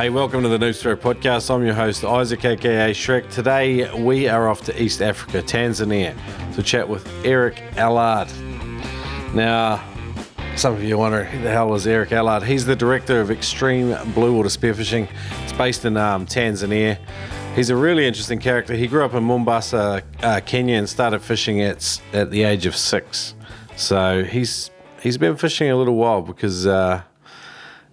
Hey, welcome to the Noob Spearo Podcast. I'm your host, Isaac, aka Shrek. Today, we are off to East Africa, Tanzania, to chat with Eric Allard. Now, some of you wonder who the hell is Eric Allard? He's the director of Extreme Blue Water Spearfishing. It's based in um, Tanzania. He's a really interesting character. He grew up in Mombasa, uh, Kenya, and started fishing at at the age of six. So he's he's been fishing a little while because. Uh,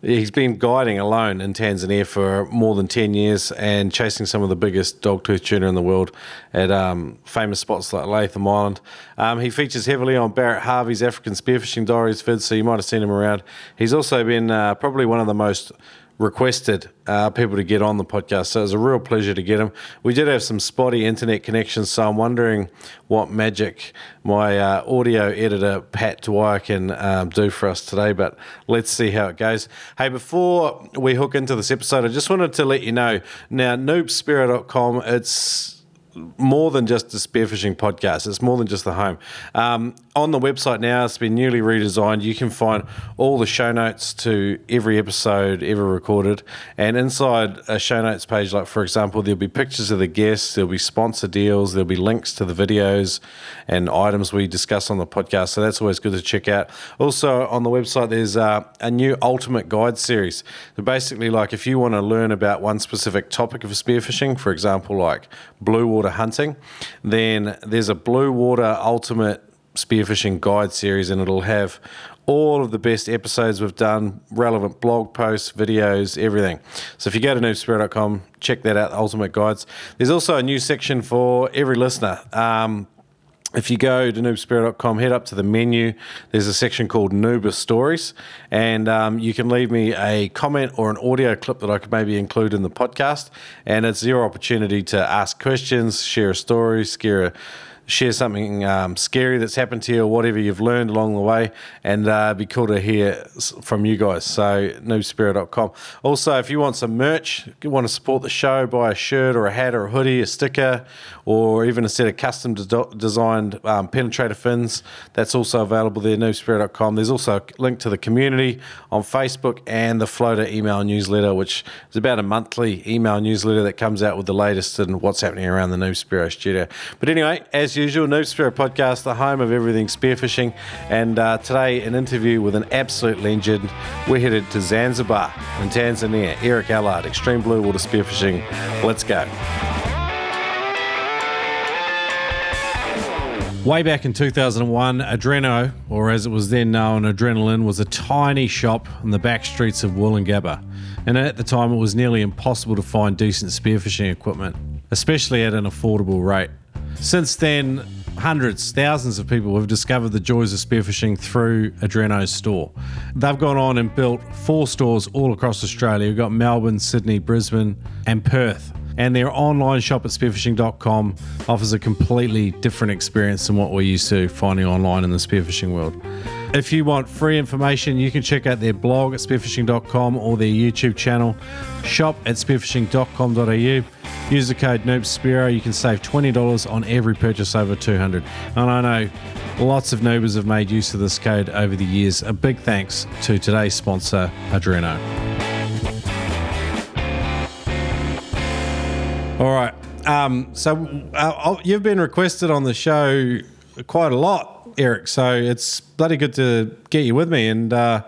He's been guiding alone in Tanzania for more than 10 years and chasing some of the biggest dogtooth tuna in the world at um, famous spots like Latham Island. Um, he features heavily on Barrett Harvey's African Spearfishing Diaries vids, so you might have seen him around. He's also been uh, probably one of the most requested uh, people to get on the podcast. So it was a real pleasure to get him. We did have some spotty internet connections, so I'm wondering what magic my uh, audio editor, Pat Dwyer, can um, do for us today. But let's see how it goes. Hey, before we hook into this episode, I just wanted to let you know now, noobspearo.com, it's more than just a spearfishing podcast. It's more than just the home. Um, on the website now, it's been newly redesigned. You can find all the show notes to every episode ever recorded. And inside a show notes page, like for example, there'll be pictures of the guests, there'll be sponsor deals, there'll be links to the videos and items we discuss on the podcast. So that's always good to check out. Also, on the website, there's uh, a new Ultimate Guide series. So basically, like if you want to learn about one specific topic of spearfishing, for example, like blue water hunting, then there's a blue water ultimate spearfishing guide series, and it'll have all of the best episodes we've done, relevant blog posts, videos, everything. So if you go to noobspearo.com, check that out, Ultimate Guides. There's also a new section for every listener. Um, if you go to noobspearo.com, head up to the menu. There's a section called Noober Stories, and um, you can leave me a comment or an audio clip that I could maybe include in the podcast. And it's your opportunity to ask questions, share a story, share a share something um, scary that's happened to you or whatever you've learned along the way. And uh, be cool to hear from you guys. So, noobspearo.com. Also, if you want some merch, you want to support the show, buy a shirt or a hat or a hoodie, a sticker, or even a set of custom de- designed um, penetrator fins, that's also available there, noobspearo.com. There's also a link to the community on Facebook and the Floater email newsletter, which is about a monthly email newsletter that comes out with the latest and what's happening around the Noob studio. But anyway, as usual, Noob Spearo Podcast, the home of everything spearfishing. And uh, today, an interview with an absolute legend. We're headed to Zanzibar in Tanzania. Eric Allard, Extreme Blue Water Spearfishing. Let's go. Way back in 2001, Adreno, or as it was then known, Adrenaline, was a tiny shop in the back streets of Woolloongabba. And at the time, it was nearly impossible to find decent spearfishing equipment, especially at an affordable rate. Since then, hundreds, thousands of people have discovered the joys of spearfishing through Adreno's store. They've gone on and built four stores all across Australia. We've got Melbourne, Sydney, Brisbane, and Perth and their online shop at spearfishing.com offers a completely different experience than what we're used to finding online in the spearfishing world. If you want free information, you can check out their blog at spearfishing.com or their YouTube channel, shop at spearfishing.com.au. Use the code NOOBSPEARO. You can save $20 on every purchase over 200 And I know lots of noobers have made use of this code over the years. A big thanks to today's sponsor, Adreno. All right. Um, so uh, you've been requested on the show quite a lot, Eric. So it's bloody good to get you with me. And uh,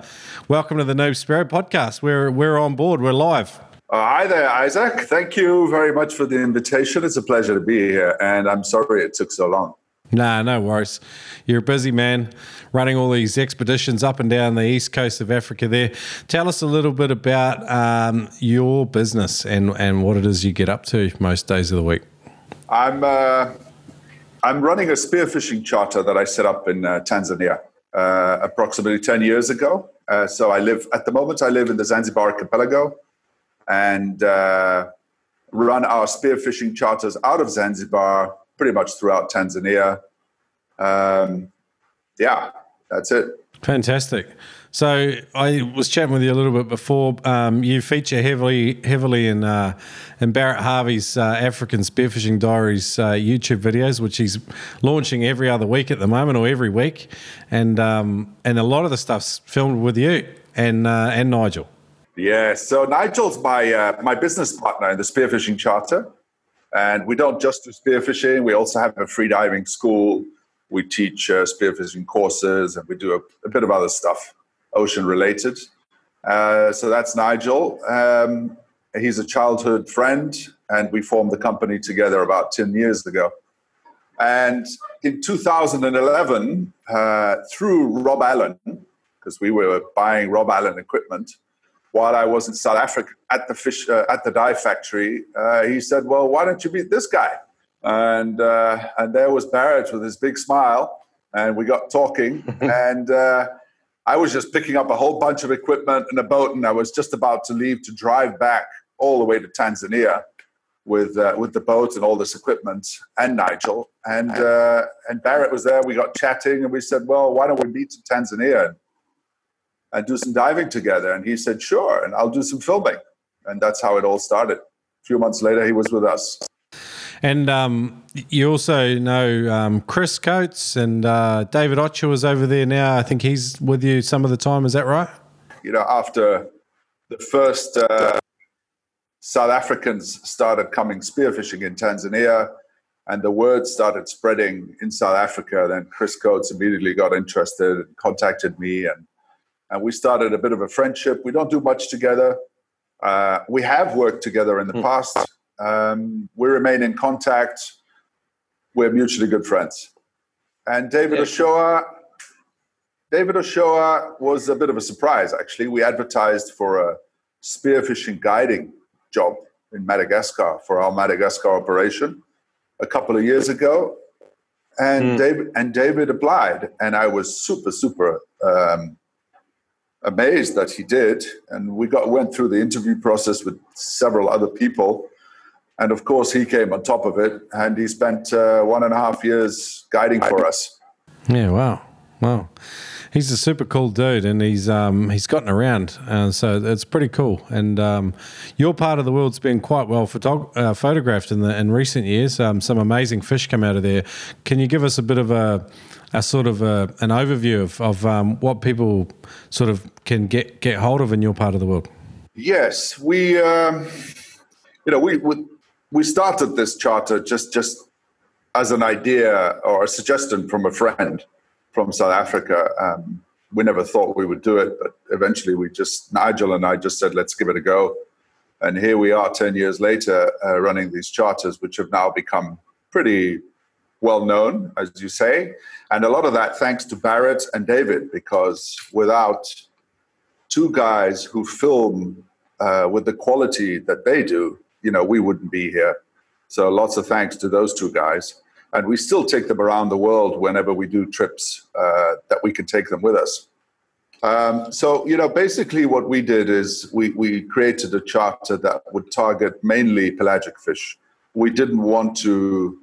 welcome to the Noob Spearo podcast. We're we're on board. We're live. Uh, hi there, Isaac. Thank you very much for the invitation. It's a pleasure to be here, and I'm sorry it took so long. Nah, no worries. You're a busy man running all these expeditions up and down the east coast of Africa there. Tell us a little bit about um, your business and, and what it is you get up to most days of the week. I'm, uh, I'm running a spearfishing charter that I set up in uh, Tanzania uh, approximately 10 years ago. Uh, so I live, at the moment, I live in the Zanzibar archipelago and uh, run our spearfishing charters out of Zanzibar pretty much throughout Tanzania. Um, yeah, that's it. Fantastic. So I was chatting with you a little bit before. Um, you feature heavily, heavily in uh, in Barrett Harvey's uh, African Spearfishing Diaries uh, YouTube videos, which he's launching every other week at the moment, or every week, and um, and a lot of the stuff's filmed with you and uh, and Nigel. Yeah, so Nigel's my uh, my business partner in the spearfishing charter, and we don't just do spearfishing. We also have a freediving school. We teach uh, spearfishing courses, and we do a, a, bit of other stuff, ocean related. Uh, so that's Nigel. Um, he's a childhood friend, and we formed the company together about ten years ago. And in 2011, uh, through Rob Allen, because we were buying Rob Allen equipment, while I was in South Africa at the fish uh, at the dive factory, uh, he said, "Well, why don't you meet this guy?" And uh, and there was Barrett with his big smile, and we got talking, and uh, I was just picking up a whole bunch of equipment and a boat, and I was just about to leave to drive back all the way to Tanzania with uh, with the boat and all this equipment, and Nigel and uh, and Barrett was there. We got chatting, and we said, "Well, why don't we meet in Tanzania?" And do some diving together? And he said, sure. And I'll do some filming. And that's how it all started. A few months later, he was with us. And um, you also know um, Chris Coates and uh, David Ochoa was over there now. I think he's with you some of the time. Is that right? You know, after the first uh, South Africans started coming spearfishing in Tanzania, and the word started spreading in South Africa, then Chris Coates immediately got interested and contacted me, and and we started a bit of a friendship. We don't do much together. Uh, we have worked together in the mm. past. Um, we remain in contact. We're mutually good friends. And David yeah. David Ochoa was a bit of a surprise, actually. We advertised for a spearfishing guiding job in Madagascar for our Madagascar operation a couple of years ago. And mm. David and David applied, and I was super, super um, amazed that he did. And we got went through the interview process with several other people. And of course, he came on top of it, and he spent uh, one and a half years guiding for us. Yeah, wow, wow. He's a super cool dude, and he's um, he's gotten around, uh, so it's pretty cool. And um, your part of the world's been quite well photog- uh, photographed in the in recent years. Um, some amazing fish come out of there. Can you give us a bit of a a sort of a, an overview of, of um, what people sort of can get get hold of in your part of the world? Yes, we um, you know we, we we started this charter just just as an idea or a suggestion from a friend from South Africa. Um, we never thought we would do it, but eventually we just Nigel and I just said let's give it a go, and here we are ten years later uh, running these charters, which have now become pretty well known, as you say. And a lot of that thanks to Barrett and David, because without two guys who film uh, with the quality that they do, you know, we wouldn't be here. So lots of thanks to those two guys. And we still take them around the world whenever we do trips uh, that we can take them with us. Um, so, you know, basically what we did is we, we created a charter that would target mainly pelagic fish. We didn't want to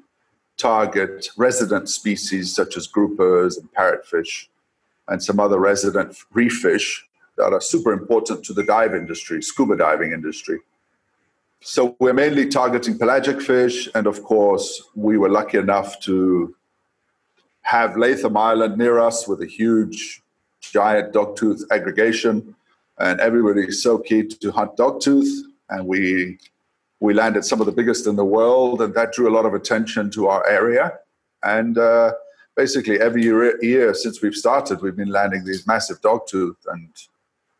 target resident species such as groupers and parrotfish and some other resident reef fish that are super important to the dive industry, scuba diving industry. So we're mainly targeting pelagic fish, and of course, we were lucky enough to have Latham Island near us with a huge, giant dogtooth aggregation, and everybody is so keen to hunt dogtooth, and we we landed some of the biggest in the world, and that drew a lot of attention to our area. And uh, basically, every year, year, since we've started, we've been landing these massive dogtooth, and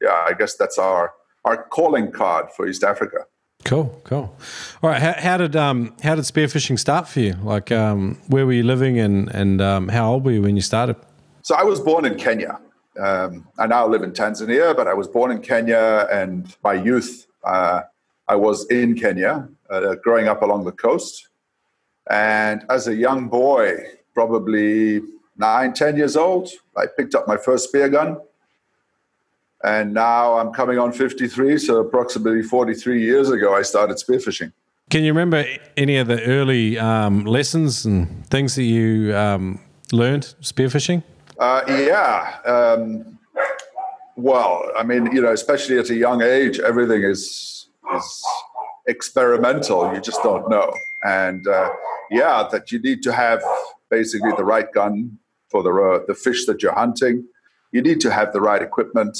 yeah, I guess that's our our calling card for East Africa. Cool, cool. All right, how, how did um how did spearfishing start for you? Like, um, where were you living, and and um, how old were you when you started? So I was born in Kenya. Um, I now live in Tanzania, but I was born in Kenya, and my youth. Uh, I was in Kenya, uh, growing up along the coast. And as a young boy, probably nine, ten years old, I picked up my first spear gun. And now I'm coming on 53, so approximately 43 years ago, I started spearfishing. Can you remember any of the early um, lessons and things that you um, learned spearfishing? Uh, yeah. Um, well, I mean, you know, especially at a young age, everything is is experimental. You just don't know. And uh, yeah, that you need to have basically the right gun for the uh, the fish that you're hunting. You need to have the right equipment.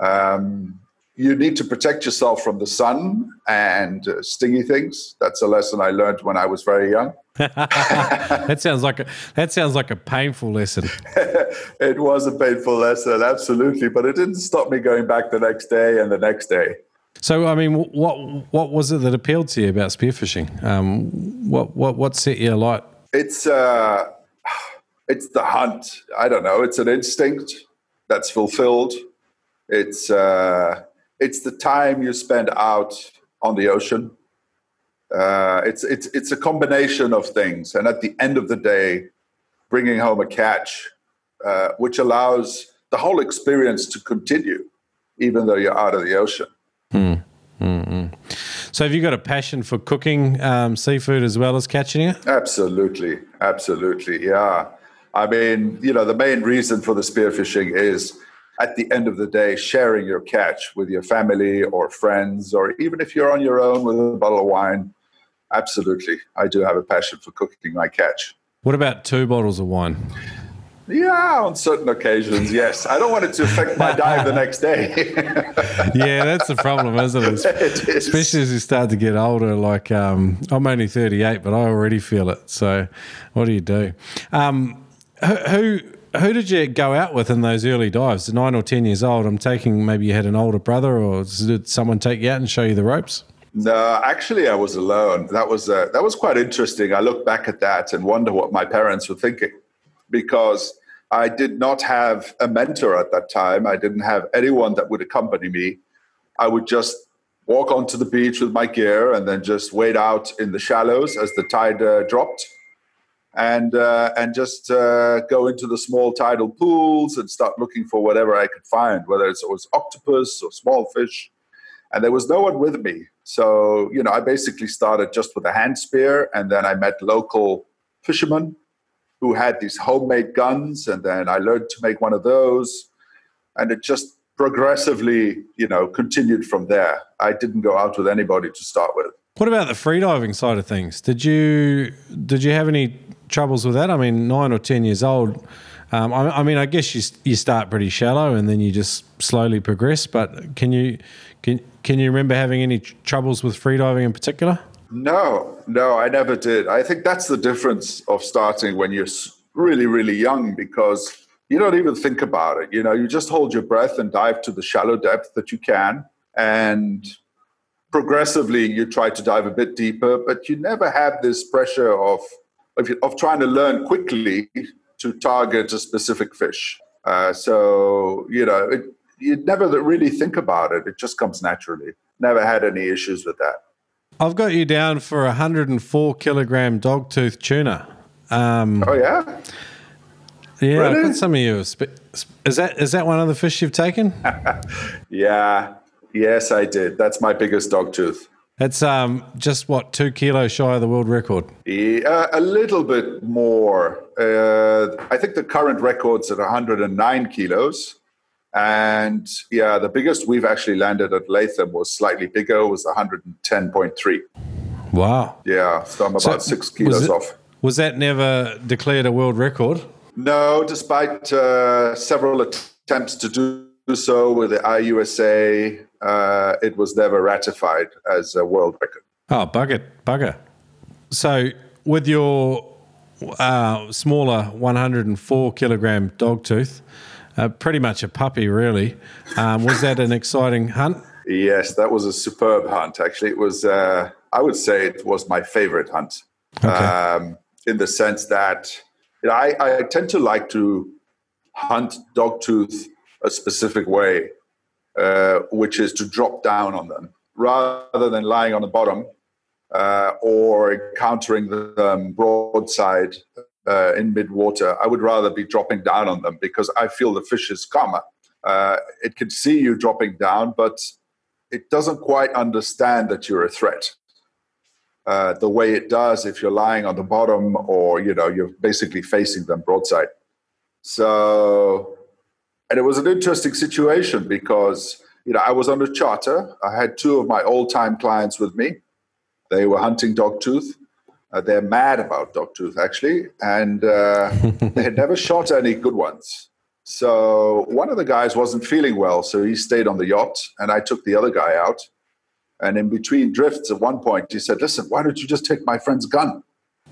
Um, you need to protect yourself from the sun and uh, stingy things. That's a lesson I learned when I was very young. that sounds like a that sounds like a painful lesson. it was a painful lesson, absolutely, but it didn't stop me going back the next day and the next day. So, I mean, what what was it that appealed to you about spearfishing? Um, what what what set you alight? It's uh, it's the hunt. I don't know. It's an instinct that's fulfilled. It's uh, it's the time you spend out on the ocean. Uh, it's it's it's a combination of things, and at the end of the day, bringing home a catch, uh, which allows the whole experience to continue, even though you're out of the ocean. Mm, mm, So, have you got a passion for cooking um, seafood as well as catching it? Absolutely, absolutely, yeah. I mean, you know, the main reason for the spearfishing is at the end of the day, sharing your catch with your family or friends, or even if you're on your own with a bottle of wine. Absolutely. I do have a passion for cooking my catch. What about two bottles of wine? Yeah, on certain occasions, yes. I don't want it to affect my diet the next day. yeah, that's the problem, isn't it? it is. Especially as you start to get older. Like, um, I'm only 38, but I already feel it. So, what do you do? Um, who who did you go out with in those early dives? Nine or ten years old. I'm taking maybe you had an older brother, or did someone take you out and show you the ropes? No, actually, I was alone. That was uh, that was quite interesting. I look back at that and wonder what my parents were thinking, because I did not have a mentor at that time. I didn't have anyone that would accompany me. I would just walk onto the beach with my gear and then just wade out in the shallows as the tide uh, dropped and uh, and just uh, go into the small tidal pools and start looking for whatever I could find, whether it was octopus or small fish. And there was no one with me, so you know I basically started just with a hand spear, and then I met local fishermen who had these homemade guns, and then I learned to make one of those, and it just progressively, you know, continued from there. I didn't go out with anybody to start with. What about the freediving side of things? Did you did you have any troubles with that? I mean, nine or ten years old. Um, I, I, mean, I guess you you start pretty shallow and then you just slowly progress. But can you can can you remember having any troubles with freediving in particular? No, no, I never did. I think that's the difference of starting when you're really really young because you don't even think about it. You know, you just hold your breath and dive to the shallow depth that you can, and progressively you try to dive a bit deeper, but you never have this pressure of of, of trying to learn quickly to target a specific fish. Uh, so, you know, it, you never really think about it. It just comes naturally. Never had any issues with that. I've got you down for a 104 kilogram dogtooth tuna. Um, oh, yeah? Yeah, really? I've got some of you. Is that is that one of the fish you've taken? yeah. Yes, I did. That's my biggest dogtooth. It's um, just what two kilos shy of the world record. Yeah, a little bit more. Uh, I think the current record's at 109 kilos, and yeah, the biggest we've actually landed at Latham was slightly bigger. Was 110.3. Wow. Yeah, so I'm about so six kilos was it, off. Was that never declared a world record? No, despite uh, several attempts to do so with the IUSA, uh, it was never ratified as a world record. Oh, bugger, bugger. So, with your uh, smaller 104 kilogram dog tooth, uh, pretty much a puppy, really, um, was that an exciting hunt? Yes, that was a superb hunt. Actually, it was. Uh, I would say it was my favorite hunt, okay. um, in the sense that you know, I, I tend to like to hunt dog tooth a specific way, uh, which is to drop down on them rather than lying on the bottom uh, or encountering them broadside uh, in mid water. I would rather be dropping down on them because I feel the fish is calmer. Uh, it can see you dropping down, but it doesn't quite understand that you're a threat. Uh, the way it does if you're lying on the bottom or you know you're basically facing them broadside. So and it was an interesting situation because you know I was on a charter. I had two of my old-time clients with me. They were hunting dogtooth. Uh, they're mad about dogtooth actually, and uh, they had never shot any good ones. So one of the guys wasn't feeling well, so he stayed on the yacht, and I took the other guy out. And in between drifts, at one point, he said, "Listen, why don't you just take my friend's gun?"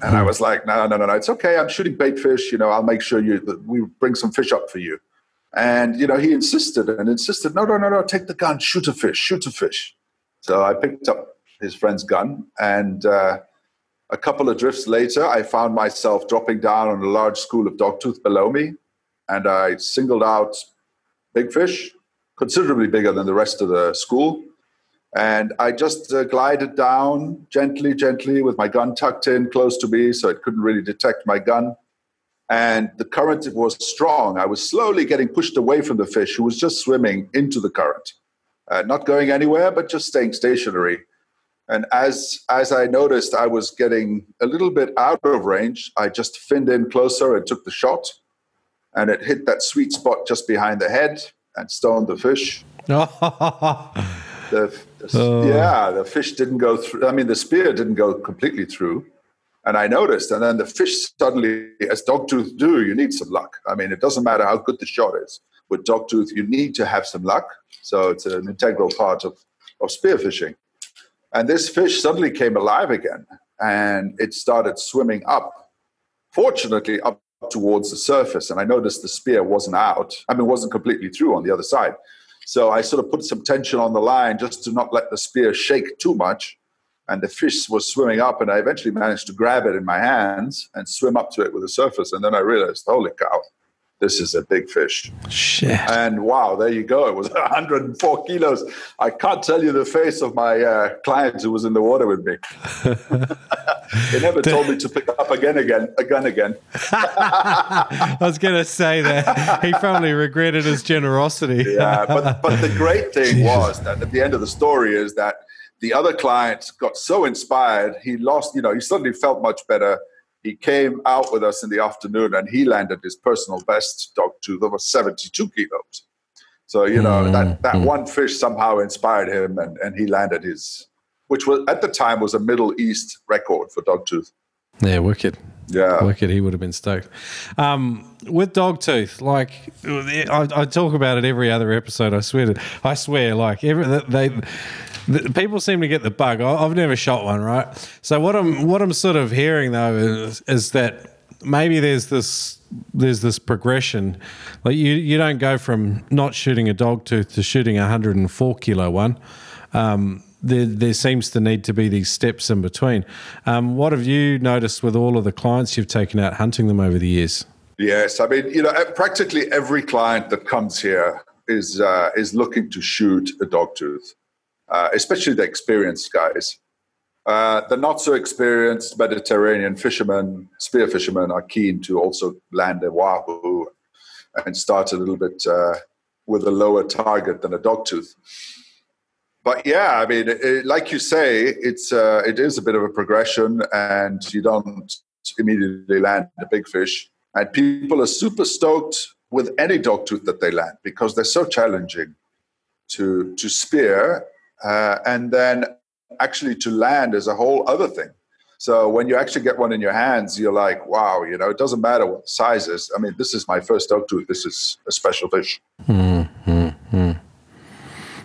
And I was like, "No, no, no, no. It's okay. I'm shooting bait fish. You know, I'll make sure you that we bring some fish up for you." And you know, he insisted and insisted, "No, no, no, no. Take the gun. Shoot a fish. Shoot a fish." So I picked up his friend's gun, and uh, a couple of drifts later, I found myself dropping down on a large school of dogtooth below me, and I singled out big fish, considerably bigger than the rest of the school. And I just uh, glided down gently, gently with my gun tucked in close to me so it couldn't really detect my gun. And the current was strong. I was slowly getting pushed away from the fish who was just swimming into the current, uh, not going anywhere, but just staying stationary. And as as I noticed I was getting a little bit out of range, I just finned in closer and took the shot, and it hit that sweet spot just behind the head and stoned the fish. the, the, oh. Yeah, the fish didn't go through. I mean, the spear didn't go completely through. And I noticed, and then the fish suddenly, as dogtooth do, you need some luck. I mean, it doesn't matter how good the shot is. With dogtooth, you need to have some luck. So it's an integral part of, of spearfishing. And this fish suddenly came alive again and it started swimming up, fortunately, up towards the surface. And I noticed the spear wasn't out, I mean, wasn't completely through on the other side. So I sort of put some tension on the line just to not let the spear shake too much. And the fish was swimming up, and I eventually managed to grab it in my hands and swim up to it with the surface. And then I realized, holy cow, this is a big fish. Shit. And wow, there you go. It was 104 kilos. I can't tell you the face of my uh, client who was in the water with me. he never told me to pick up again, again, a gun again. I was going to say that he probably regretted his generosity. yeah, but but the great thing was that at the end of the story is that the other client got so inspired he lost. You know, he suddenly felt much better he came out with us in the afternoon and he landed his personal best dog tooth over 72 kilos. So, you know, mm-hmm. that, that mm. one fish somehow inspired him and, and he landed his, which was at the time was a Middle East record for dog tooth. Yeah, wicked. Yeah, wicked. He would have been stoked. Um, with dogtooth, like I, I, talk about it every other episode. I swear to, I swear, like every they the, people seem to get the bug. I, have never shot one, right? So what I'm what I'm sort of hearing though is, is that maybe there's this there's this progression. Like you you don't go from not shooting a dog tooth to shooting a 104 kilo one. Um, there, there seems to need to be these steps in between. Um, what have you noticed with all of the clients you've taken out hunting them over the years? Yes, I mean, you know, practically every client that comes here is uh, is looking to shoot a dog tooth uh, especially the experienced guys. Uh, the not so experienced Mediterranean fishermen, spear fishermen, are keen to also land a wahoo and start a little bit uh, with a lower target than a dogtooth. But yeah, I mean, it, like you say, it's uh, it is a bit of a progression, and you don't immediately land a big fish. And people are super stoked with any dogtooth that they land because they're so challenging to to spear uh, and then actually to land is a whole other thing. So when you actually get one in your hands, you're like, wow, you know, it doesn't matter what the size is. I mean, this is my first dogtooth. This is a special fish. Mm-hmm.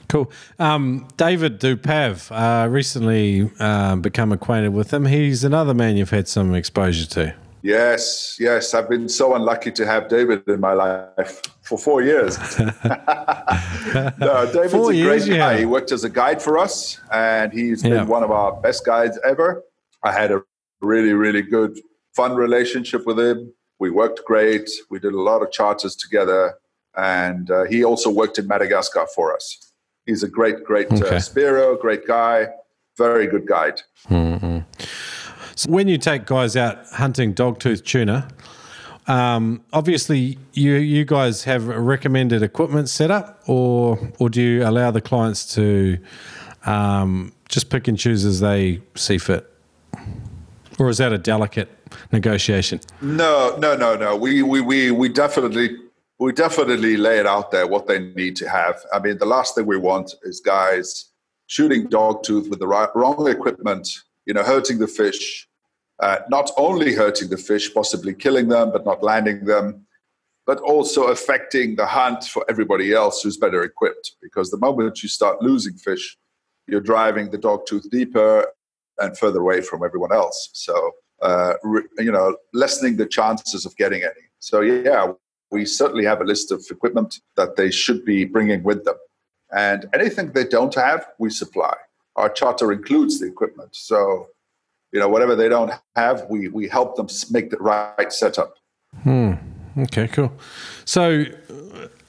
Cool. Um, David Dupav, uh, recently uh, become acquainted with him. He's another man you've had some exposure to. Yes, yes. I've been so unlucky to have David in my life for four years. no, David's four a great years, guy. Yeah. He worked as a guide for us, and he's been one of our best guides ever. I had a really, really good, fun relationship with him. We worked great. We did a lot of charters together, and uh, he also worked in Madagascar for us. He's a great, great uh, okay. uh, spearo, great guy, very good guide. Mm-hmm. So when you take guys out hunting dogtooth tuna, um, obviously you you guys have a recommended equipment setup, or or do you allow the clients to um, just pick and choose as they see fit, or is that a delicate negotiation? No, no, no, no. We we we we definitely we definitely lay it out there what they need to have. I mean, the last thing we want is guys shooting dogtooth with the right, wrong equipment, you know, hurting the fish, uh, not only hurting the fish, possibly killing them, but not landing them. but also affecting the hunt for everybody else who's better equipped. Because the moment you start losing fish, you're driving the dog tooth deeper and further away from everyone else. So, uh, re- you know, lessening the chances of getting any. So, yeah, we certainly have a list of equipment that they should be bringing with them. And anything they don't have, we supply. Our charter includes the equipment. So, you know, whatever they don't have, we, we help them make the right setup. Hmm. Okay, cool. So,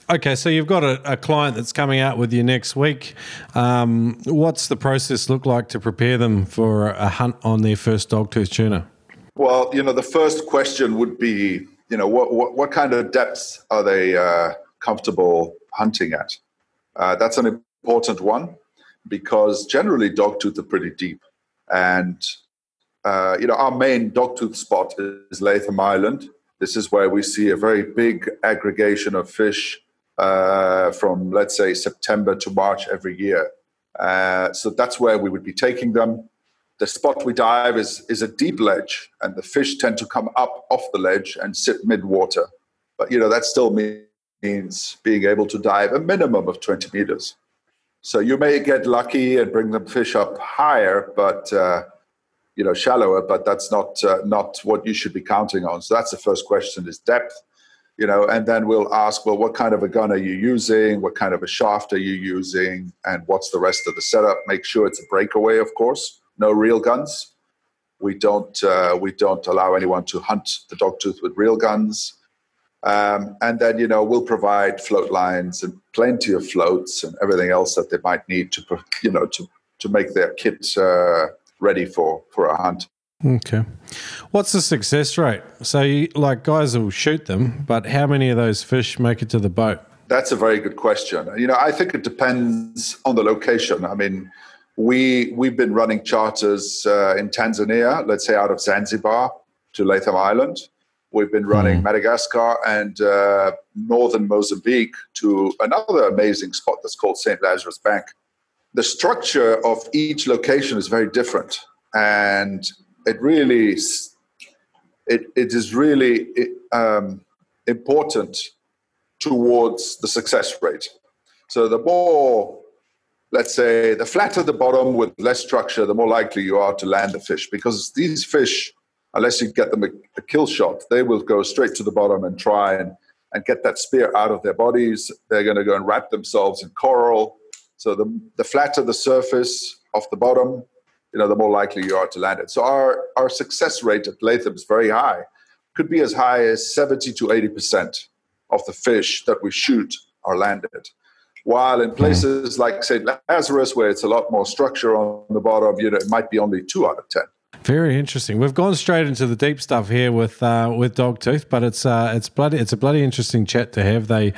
okay, so you've got a, a, client that's coming out with you next week. Um, what's the process look like to prepare them for a hunt on their first dogtooth tuna? Well, you know, the first question would be, you know, what what, what kind of depths are they uh, comfortable hunting at? Uh, that's an important one because generally dogtooth are pretty deep, and uh, you know, our main dogtooth spot is Latham Island. This is where we see a very big aggregation of fish uh, from, let's say, September to March every year. Uh, so that's where we would be taking them. The spot we dive is, is a deep ledge, and the fish tend to come up off the ledge and sit mid water. But you know that still means being able to dive a minimum of 20 meters. So you may get lucky and bring the fish up higher, but uh, you know shallower, but that's not uh, not what you should be counting on. So that's the first question: is depth. You know, and then we'll ask, well, what kind of a gun are you using? What kind of a shaft are you using? And what's the rest of the setup? Make sure it's a breakaway, of course. No reel guns. We don't uh, we don't allow anyone to hunt the dogtooth with reel guns. Um, and then you know we'll provide float lines and plenty of floats and everything else that they might need to you know to to make their kit uh, ready for for a hunt. Okay, what's the success rate? So, you, like guys will shoot them, but how many of those fish make it to the boat? That's a very good question. You know, I think it depends on the location. I mean, we we've been running charters uh, in Tanzania, let's say out of Zanzibar to Latham Island. We've been running mm. Madagascar and uh, northern Mozambique to another amazing spot that's called St. Lazarus Bank the structure of each location is very different and it really it, it is really um, important towards the success rate so the more let's say the flatter the bottom with less structure the more likely you are to land the fish because these fish unless you get them a, a kill shot they will go straight to the bottom and try and, and get that spear out of their bodies they're going to go and wrap themselves in coral so the, the flatter the surface of the bottom, you know, the more likely you are to land it. So our, our success rate at Latham is very high. Could be as high as 70 to 80% of the fish that we shoot are landed. While in places like St. Lazarus, where it's a lot more structure on the bottom, you know, it might be only two out of 10. Very interesting. We've gone straight into the deep stuff here with uh, with Dogtooth, but it's uh, it's bloody it's a bloody interesting chat to have. They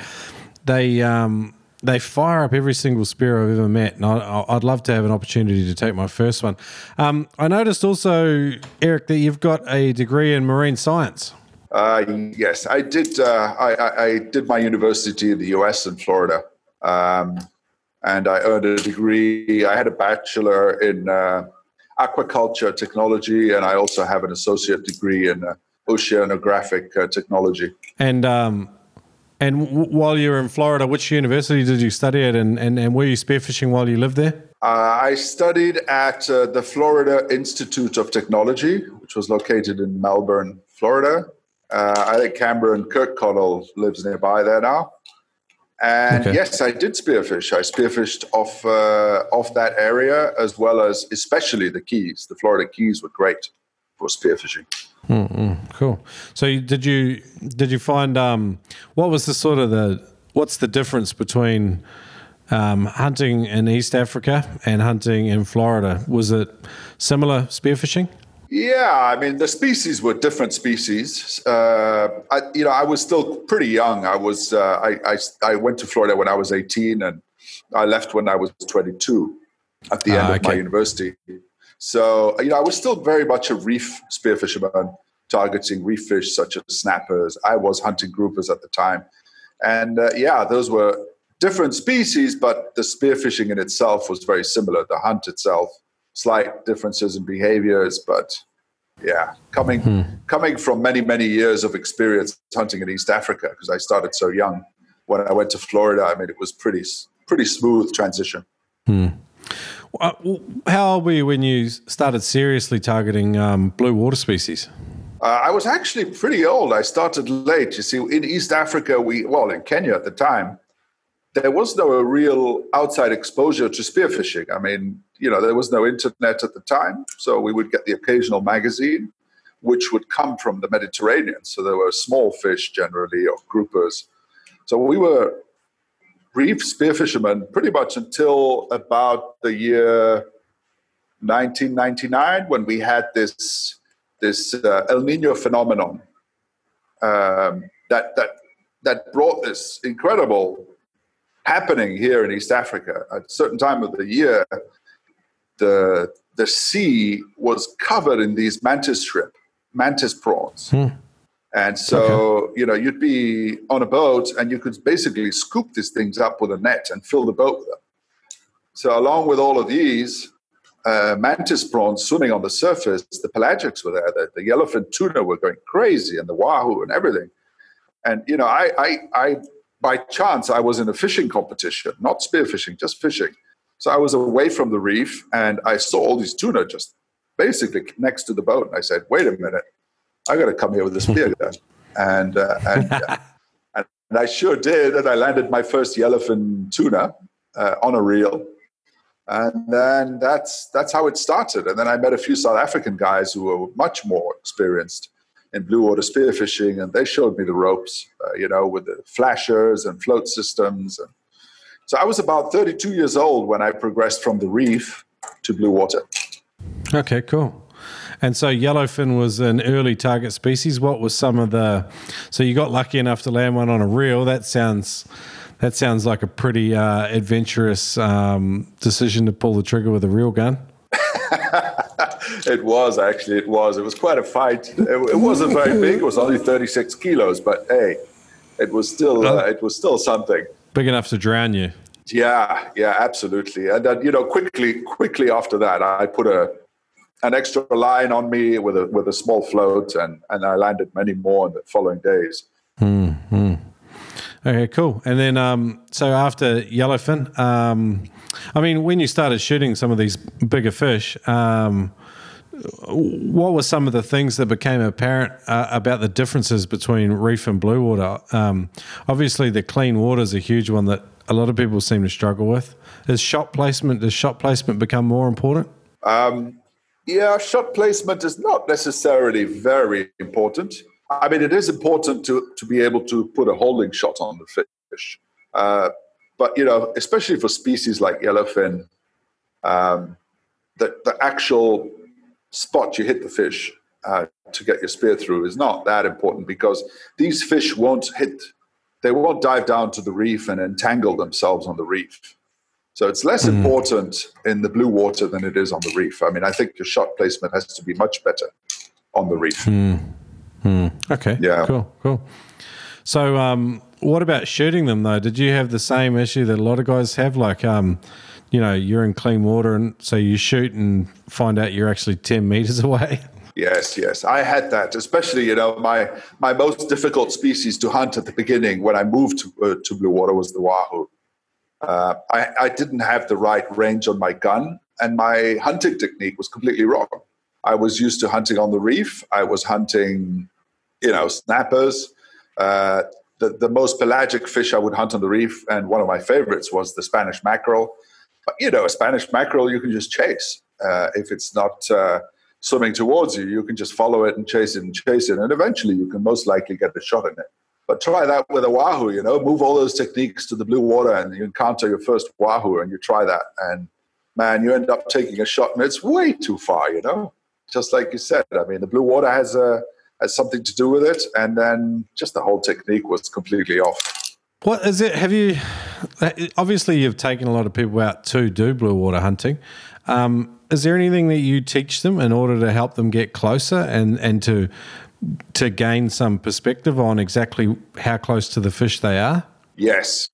they um, they fire up every single spear I've ever met, and I, would love to have an opportunity to take my first one. Um, I noticed also, Eric, that you've got a degree in marine science. Uh, yes, I did. Uh, I, I, did my university in the U.S. in Florida, um, and I earned a degree. I had a bachelor in uh, aquaculture technology, and I also have an associate degree in uh, oceanographic uh, technology. And um, and w- while you were in Florida, which university did you study at, and, and, and were you spearfishing while you lived there? Uh, I studied at uh, the Florida Institute of Technology, which was located in Melbourne, Florida. Uh, I think Cameron Kirkconnell lives nearby there now. And okay. yes, I did spearfish. I spearfished off uh, off that area as well as especially the Keys. The Florida Keys were great for spearfishing. Mm-hmm. Cool. So did you did you find um, what was the sort of the what's the difference between um, hunting in East Africa and hunting in Florida? Was it similar spearfishing? Yeah, I mean the species were different species. Uh, I, you know, I was still pretty young. I was uh, I, I, I went to Florida when I was eighteen, and I left when I was twenty two at the end uh, of my university. So, you know, I was still very much a reef spear fisherman, targeting reef fish such as snappers. I was hunting groupers at the time. And uh, yeah, those were different species, but the spearfishing in itself was very similar. The hunt itself, slight differences in behaviors, but yeah. Coming hmm. coming from many many years of experience hunting in East Africa because I started so young. When I went to Florida, I mean, it was pretty pretty smooth transition. Hmm. Uh, how old were you when you started seriously targeting um, blue water species? Uh, I was actually pretty old. I started late. You see, in East Africa, we well in Kenya at the time, there was no real outside exposure to spearfishing. I mean, you know, there was no internet at the time, so we would get the occasional magazine, which would come from the Mediterranean. So there were small fish generally or groupers. So we were reef spear fishermen pretty much until about the year 1999 when we had this this uh, El Nino phenomenon um, that that that brought this incredible happening here in East Africa. At a certain time of the year, the the sea was covered in these mantis shrimp, mantis prawns. Hmm. And so, okay. you know, you'd be on a boat and you could basically scoop these things up with a net and fill the boat with them. So, along with all of these uh, mantis prawns swimming on the surface, the pelagics were there. The, the yellowfin tuna were going crazy, and the wahoo and everything. And you know, I, I, I by chance, I was in a fishing competition, not spearfishing, just fishing. So I was away from the reef and I saw all these tuna just basically next to the boat. And I said, wait a minute, I got to come here with a spear gun. and, uh, and, uh, and, I sure did. And I landed my first yellowfin tuna uh, on a reel. And then that's, that's how it started. And then I met a few South African guys who were much more experienced in blue water spearfishing, and they showed me the ropes, uh, you know, with the flashers and float systems. And so I was about 32 years old when I progressed from the reef to blue water. Okay, cool. And so yellowfin was an early target species. What was some of the? So you got lucky enough to land one on a reel. That sounds. That sounds like a pretty uh, adventurous um, decision to pull the trigger with a reel gun. it was actually. It was. It was quite a fight. It, it, wasn't very big. It was only 36 kilos, but hey, it was still. Uh, it was still something. Big enough to drown you. Yeah, yeah, absolutely. And then you know, quickly, quickly after that, I put a an extra line on me with a with a small float, and and I landed many more in the following days. Mm-hmm. Okay, cool. And then, um, so after yellowfin, um, I mean, when you started shooting some of these bigger fish, um, what were some of the things that became apparent uh, about the differences between reef and blue water? Um, obviously, the clean water is a huge one that a lot of people seem to struggle with. Is shot placement does shot placement become more important? Um, yeah, shot placement is not necessarily very important. I mean, it is important to to be able to put a holding shot on the fish, uh, but you know, especially for species like yellowfin, um, the the actual spot you hit the fish uh, to get your spear through is not that important because these fish won't hit, they won't dive down to the reef and entangle themselves on the reef. So it's less mm. important in the blue water than it is on the reef. I mean, I think your shot placement has to be much better on the reef. Mm. Mm. Okay. Yeah. Cool. Cool. So, um, what about shooting them though? Did you have the same issue that a lot of guys have? Like, um, you know, you're in clean water, and so you shoot and find out you're actually ten meters away. Yes, yes, I had that. Especially, you know, my my most difficult species to hunt at the beginning when I moved to, uh, to blue water was the wahoo. Uh, I, I didn't have the right range on my gun, and my hunting technique was completely wrong. I was used to hunting on the reef. I was hunting, you know, snappers. Uh, the, the most pelagic fish I would hunt on the reef, and one of my favorites was the Spanish mackerel But you know, a Spanish mackerel you can just chase. Uh, if it's not uh, swimming towards you, you can just follow it and chase it and chase it, and eventually you can most likely get a shot in it. But try that with a wahoo, you know, move all those techniques to the blue water, and you encounter your first wahoo, and you try that, and man, you end up taking a shot, and it's way too far, you know. Just like you said, I mean, the blue water has a has something to do with it, and then just the whole technique was completely off. What is it? Have you obviously you've taken a lot of people out to do blue water hunting? Um, is there anything that you teach them in order to help them get closer and and to to gain some perspective on exactly how close to the fish they are? Yes,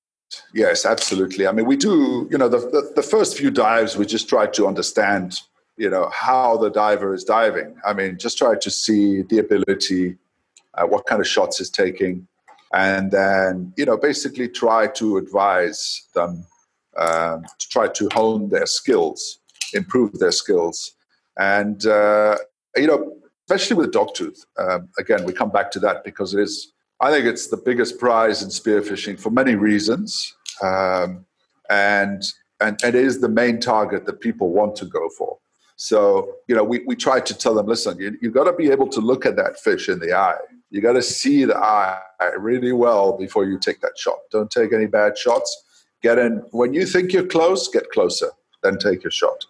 yes, absolutely. I mean, we do. You know, the the, the first few dives, we just try to understand you know how the diver is diving. I mean, just try to see the ability, uh, what kind of shots is taking, and then you know basically try to advise them um, to try to hone their skills, improve their skills, and uh, you know especially with dogtooth. Um, again, we come back to that because it is. I think it's the biggest prize in spearfishing for many reasons, um, and and it is the main target that people want to go for. So, you know, we, we try to tell them, listen, you, you've got to be able to look at that fish in the eye. You got to see the eye really well before you take that shot. Don't take any bad shots. Get in. When you think you're close, get closer. Then take your shot.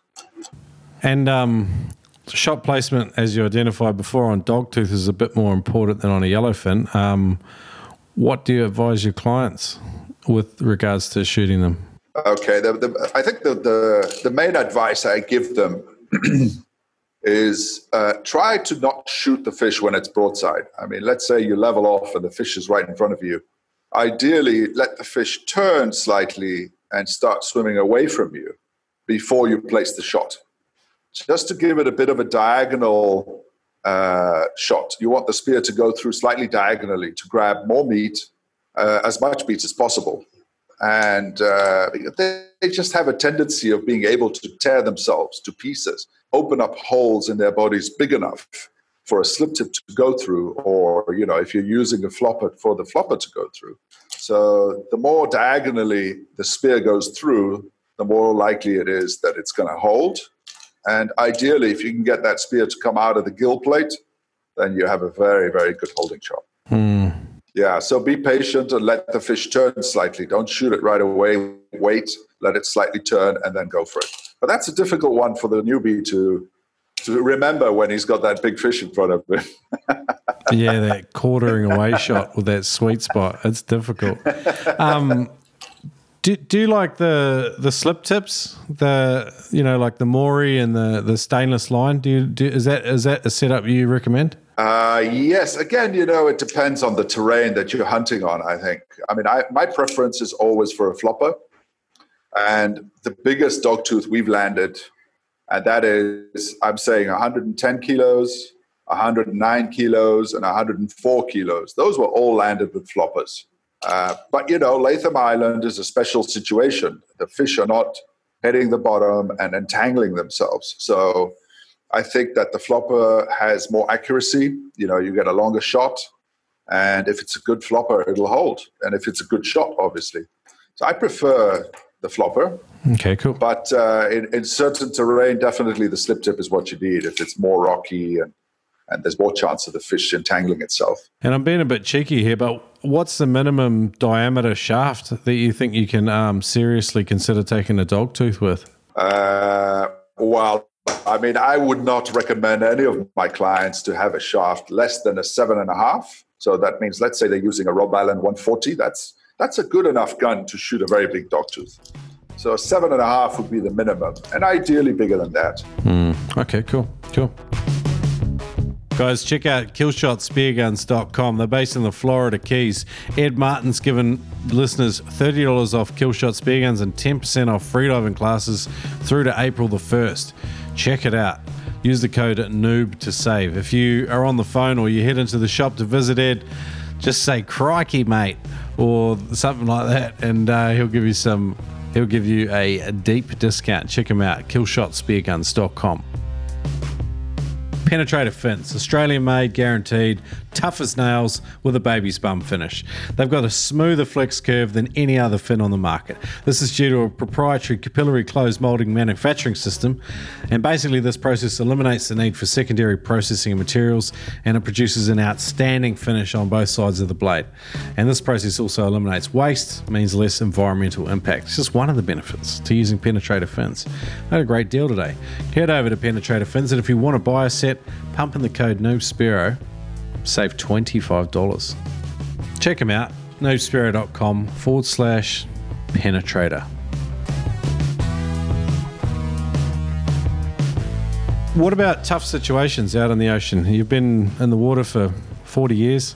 And um, shot placement, as you identified before on dogtooth, is a bit more important than on a yellowfin. Um, what do you advise your clients with regards to shooting them? Okay, the, the, I think the, the, the main advice I give them is uh, try to not shoot the fish when it's broadside. I mean, let's say you level off and the fish is right in front of you. Ideally, let the fish turn slightly and start swimming away from you before you place the shot. Just to give it a bit of a diagonal uh, shot. You want the spear to go through slightly diagonally to grab more meat, uh, as much meat as possible and uh, they, they just have a tendency of being able to tear themselves to pieces, open up holes in their bodies big enough for a slip tip to go through, or you know, if you're using a flopper for the flopper to go through. So the more diagonally the spear goes through, the more likely it is that it's going to hold. And ideally, if you can get that spear to come out of the gill plate, then you have a very, very good holding shot. Hmm. Yeah, so be patient and let the fish turn slightly. Don't shoot it right away. Wait, let it slightly turn, and then go for it. But that's a difficult one for the newbie to to remember when he's got that big fish in front of him. yeah, that quartering away shot with that sweet spot. It's difficult. Um, do, do you like the the slip tips? The you know like the Mori and the the stainless line. Do you do is that is that a setup you recommend? Uh, yes. Again, you know, it depends on the terrain that you're hunting on. I think. I mean, I, my preference is always for a flopper, and the biggest dogtooth we've landed, and that is, I'm saying, 110 kilos, 109 kilos, and 104 kilos. Those were all landed with floppers. Uh, but you know, Latham Island is a special situation. The fish are not hitting the bottom and entangling themselves, so I think that the flopper has more accuracy. You know, you get a longer shot, and if it's a good flopper, it'll hold. And if it's a good shot, obviously. So I prefer the flopper. Okay, cool. But uh, in, in certain terrain, definitely the slip tip is what you need. If it's more rocky and and there's more chance of the fish entangling itself. And I'm being a bit cheeky here, but what's the minimum diameter shaft that you think you can um, seriously consider taking a dog tooth with? Uh, well, I mean, I would not recommend any of my clients to have a shaft less than a seven and a half. So that means, let's say they're using a Rob Allen 140. That's that's a good enough gun to shoot a very big dog tooth. So seven and a half would be the minimum, and ideally bigger than that. Mm, okay, cool, cool. Guys, check out killshotspearguns.com. They're based in the Florida Keys. Ed Martin's given listeners $30 off Killshot Spearguns and 10% off freediving classes through to April the 1st. Check it out. Use the code NOOB to save. If you are on the phone or you head into the shop to visit Ed, just say crikey, mate, or something like that, and uh, he'll give you some. He'll give you a, a deep discount. Check him out, killshotspearguns.com. Penetrator fins. Australian made, guaranteed, tough as nails with a baby's bum finish. They've got a smoother flex curve than any other fin on the market. This is due to a proprietary capillary closed molding manufacturing system, and basically, this process eliminates the need for secondary processing of materials and it produces an outstanding finish on both sides of the blade. And this process also eliminates waste, means less environmental impact. It's just one of the benefits to using Penetrator fins. I had a great deal today. Head over to Penetrator Fins, and if you want to buy a set, pump in the code NOOBSPEARO save $25. Check them out, noobspearo.com forward slash penetrator. What about tough situations out in the ocean? You've been in the water for 40 years.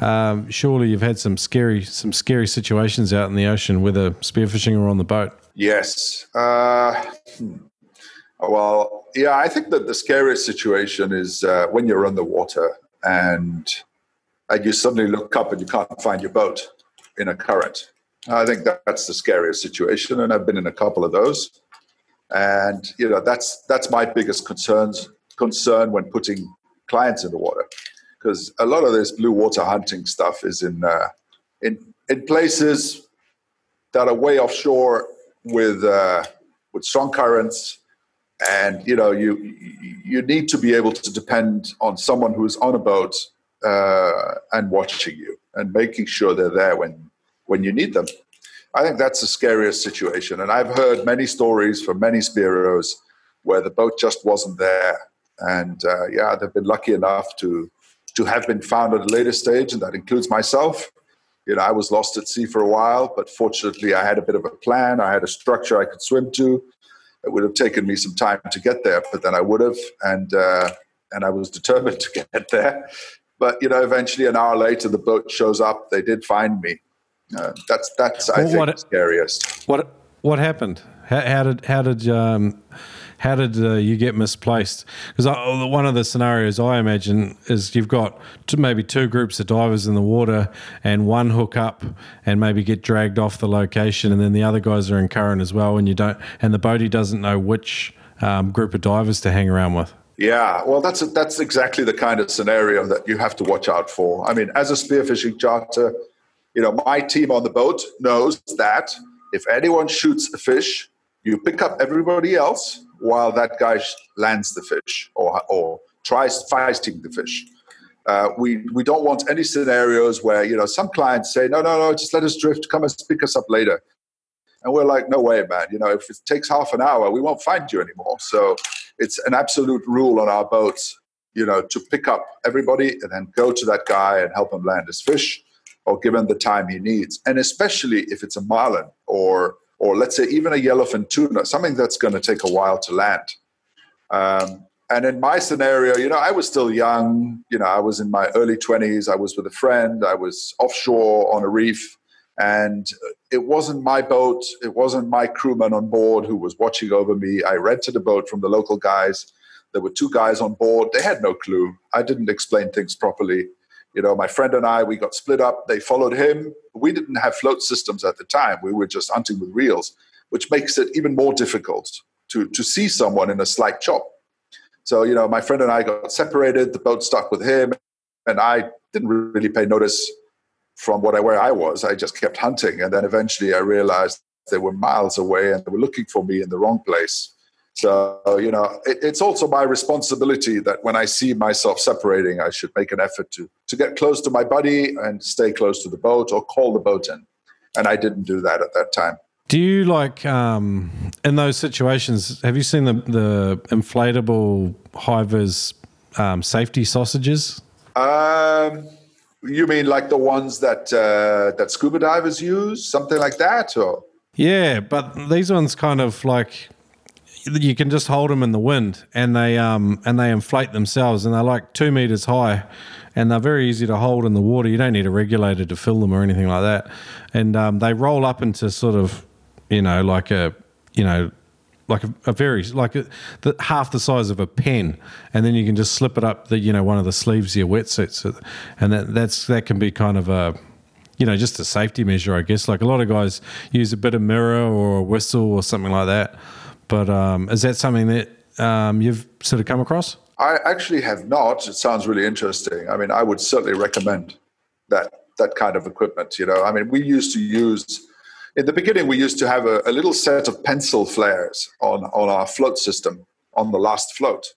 Um, surely you've had some scary, some scary situations out in the ocean, whether spearfishing or on the boat. Yes. Uh, well, yeah, I think that the scariest situation is uh, when you're underwater and and you suddenly look up and you can't find your boat in a current. I think that, that's the scariest situation, and I've been in a couple of those. And you know, that's that's my biggest concerns concern when putting clients in the water, because a lot of this blue water hunting stuff is in uh, in in places that are way offshore with uh, with strong currents and you know you you need to be able to depend on someone who's on a boat uh, and watching you and making sure they're there when when you need them. I think that's the scariest situation, and I've heard many stories from many spearos where the boat just wasn't there, and uh, yeah, they've been lucky enough to to have been found at a later stage, and that includes myself. You know, I was lost at sea for a while, but fortunately, I had a bit of a plan. I had a structure I could swim to. It would have taken me some time to get there, but then I would have, and uh, and I was determined to get there. But you know, eventually, an hour later, the boat shows up. They did find me. Uh, that's that's I think what, scariest. What what happened? How, how did how did um, how did uh, you get misplaced? Because one of the scenarios I imagine is you've got two, maybe two groups of divers in the water, and one hook up and maybe get dragged off the location, and then the other guys are in current as well, and you don't, and the boatie doesn't know which um, group of divers to hang around with. Yeah, well, that's that's exactly the kind of scenario that you have to watch out for. I mean, as a spearfishing charter, you know, my team on the boat knows that if anyone shoots a fish, you pick up everybody else while that guy lands the fish or, or tries fighting the fish. Uh, we, we don't want any scenarios where, you know, some clients say, no, no, no, just let us drift, come and pick us up later. And we're like, no way, man. You know, if it takes half an hour, we won't find you anymore. So it's an absolute rule on our boats, you know, to pick up everybody and then go to that guy and help him land his fish or give him the time he needs. And especially if it's a marlin or or let's say even a yellowfin tuna, something that's going to take a while to land. Um, and in my scenario, you know, I was still young. You know, I was in my early 20s. I was with a friend. I was offshore on a reef. And it wasn't my boat. It wasn't my crewman on board who was watching over me. I rented a boat from the local guys. There were two guys on board. They had no clue. I didn't explain things properly. You know, my friend and I, we got split up. They followed him. We didn't have float systems at the time. We were just hunting with reels, which makes it even more difficult to, to see someone in a slight chop. So, you know, my friend and I got separated. The boat stuck with him, and I didn't really pay notice from what I, where I was. I just kept hunting, and then eventually I realized they were miles away and they were looking for me in the wrong place. So, you know, it, it's also my responsibility that when I see myself separating, I should make an effort to, to get close to my buddy and stay close to the boat or call the boat in. And I didn't do that at that time. Do you like, um, in those situations, have you seen the, the inflatable hivers um, safety sausages? Um, you mean like the ones that uh, that scuba divers use, something like that, or? Yeah, but these ones kind of like you can just hold them in the wind and they um and they inflate themselves and they're like two meters high and they're very easy to hold in the water. You don't need a regulator to fill them or anything like that. And um, they roll up into sort of you know like a you know like a, a very like a, the, half the size of a pen and then you can just slip it up the you know one of the sleeves of your wetsuits. And that that's that can be kind of a you know just a safety measure i guess. Like a lot of guys use a bit of mirror or a whistle or something like that but um, is that something that um, you've sort of come across? I actually have not. It sounds really interesting. I mean, I would certainly recommend that that kind of equipment. You know, I mean, we used to use in the beginning. We used to have a, a little set of pencil flares on on our float system on the last float.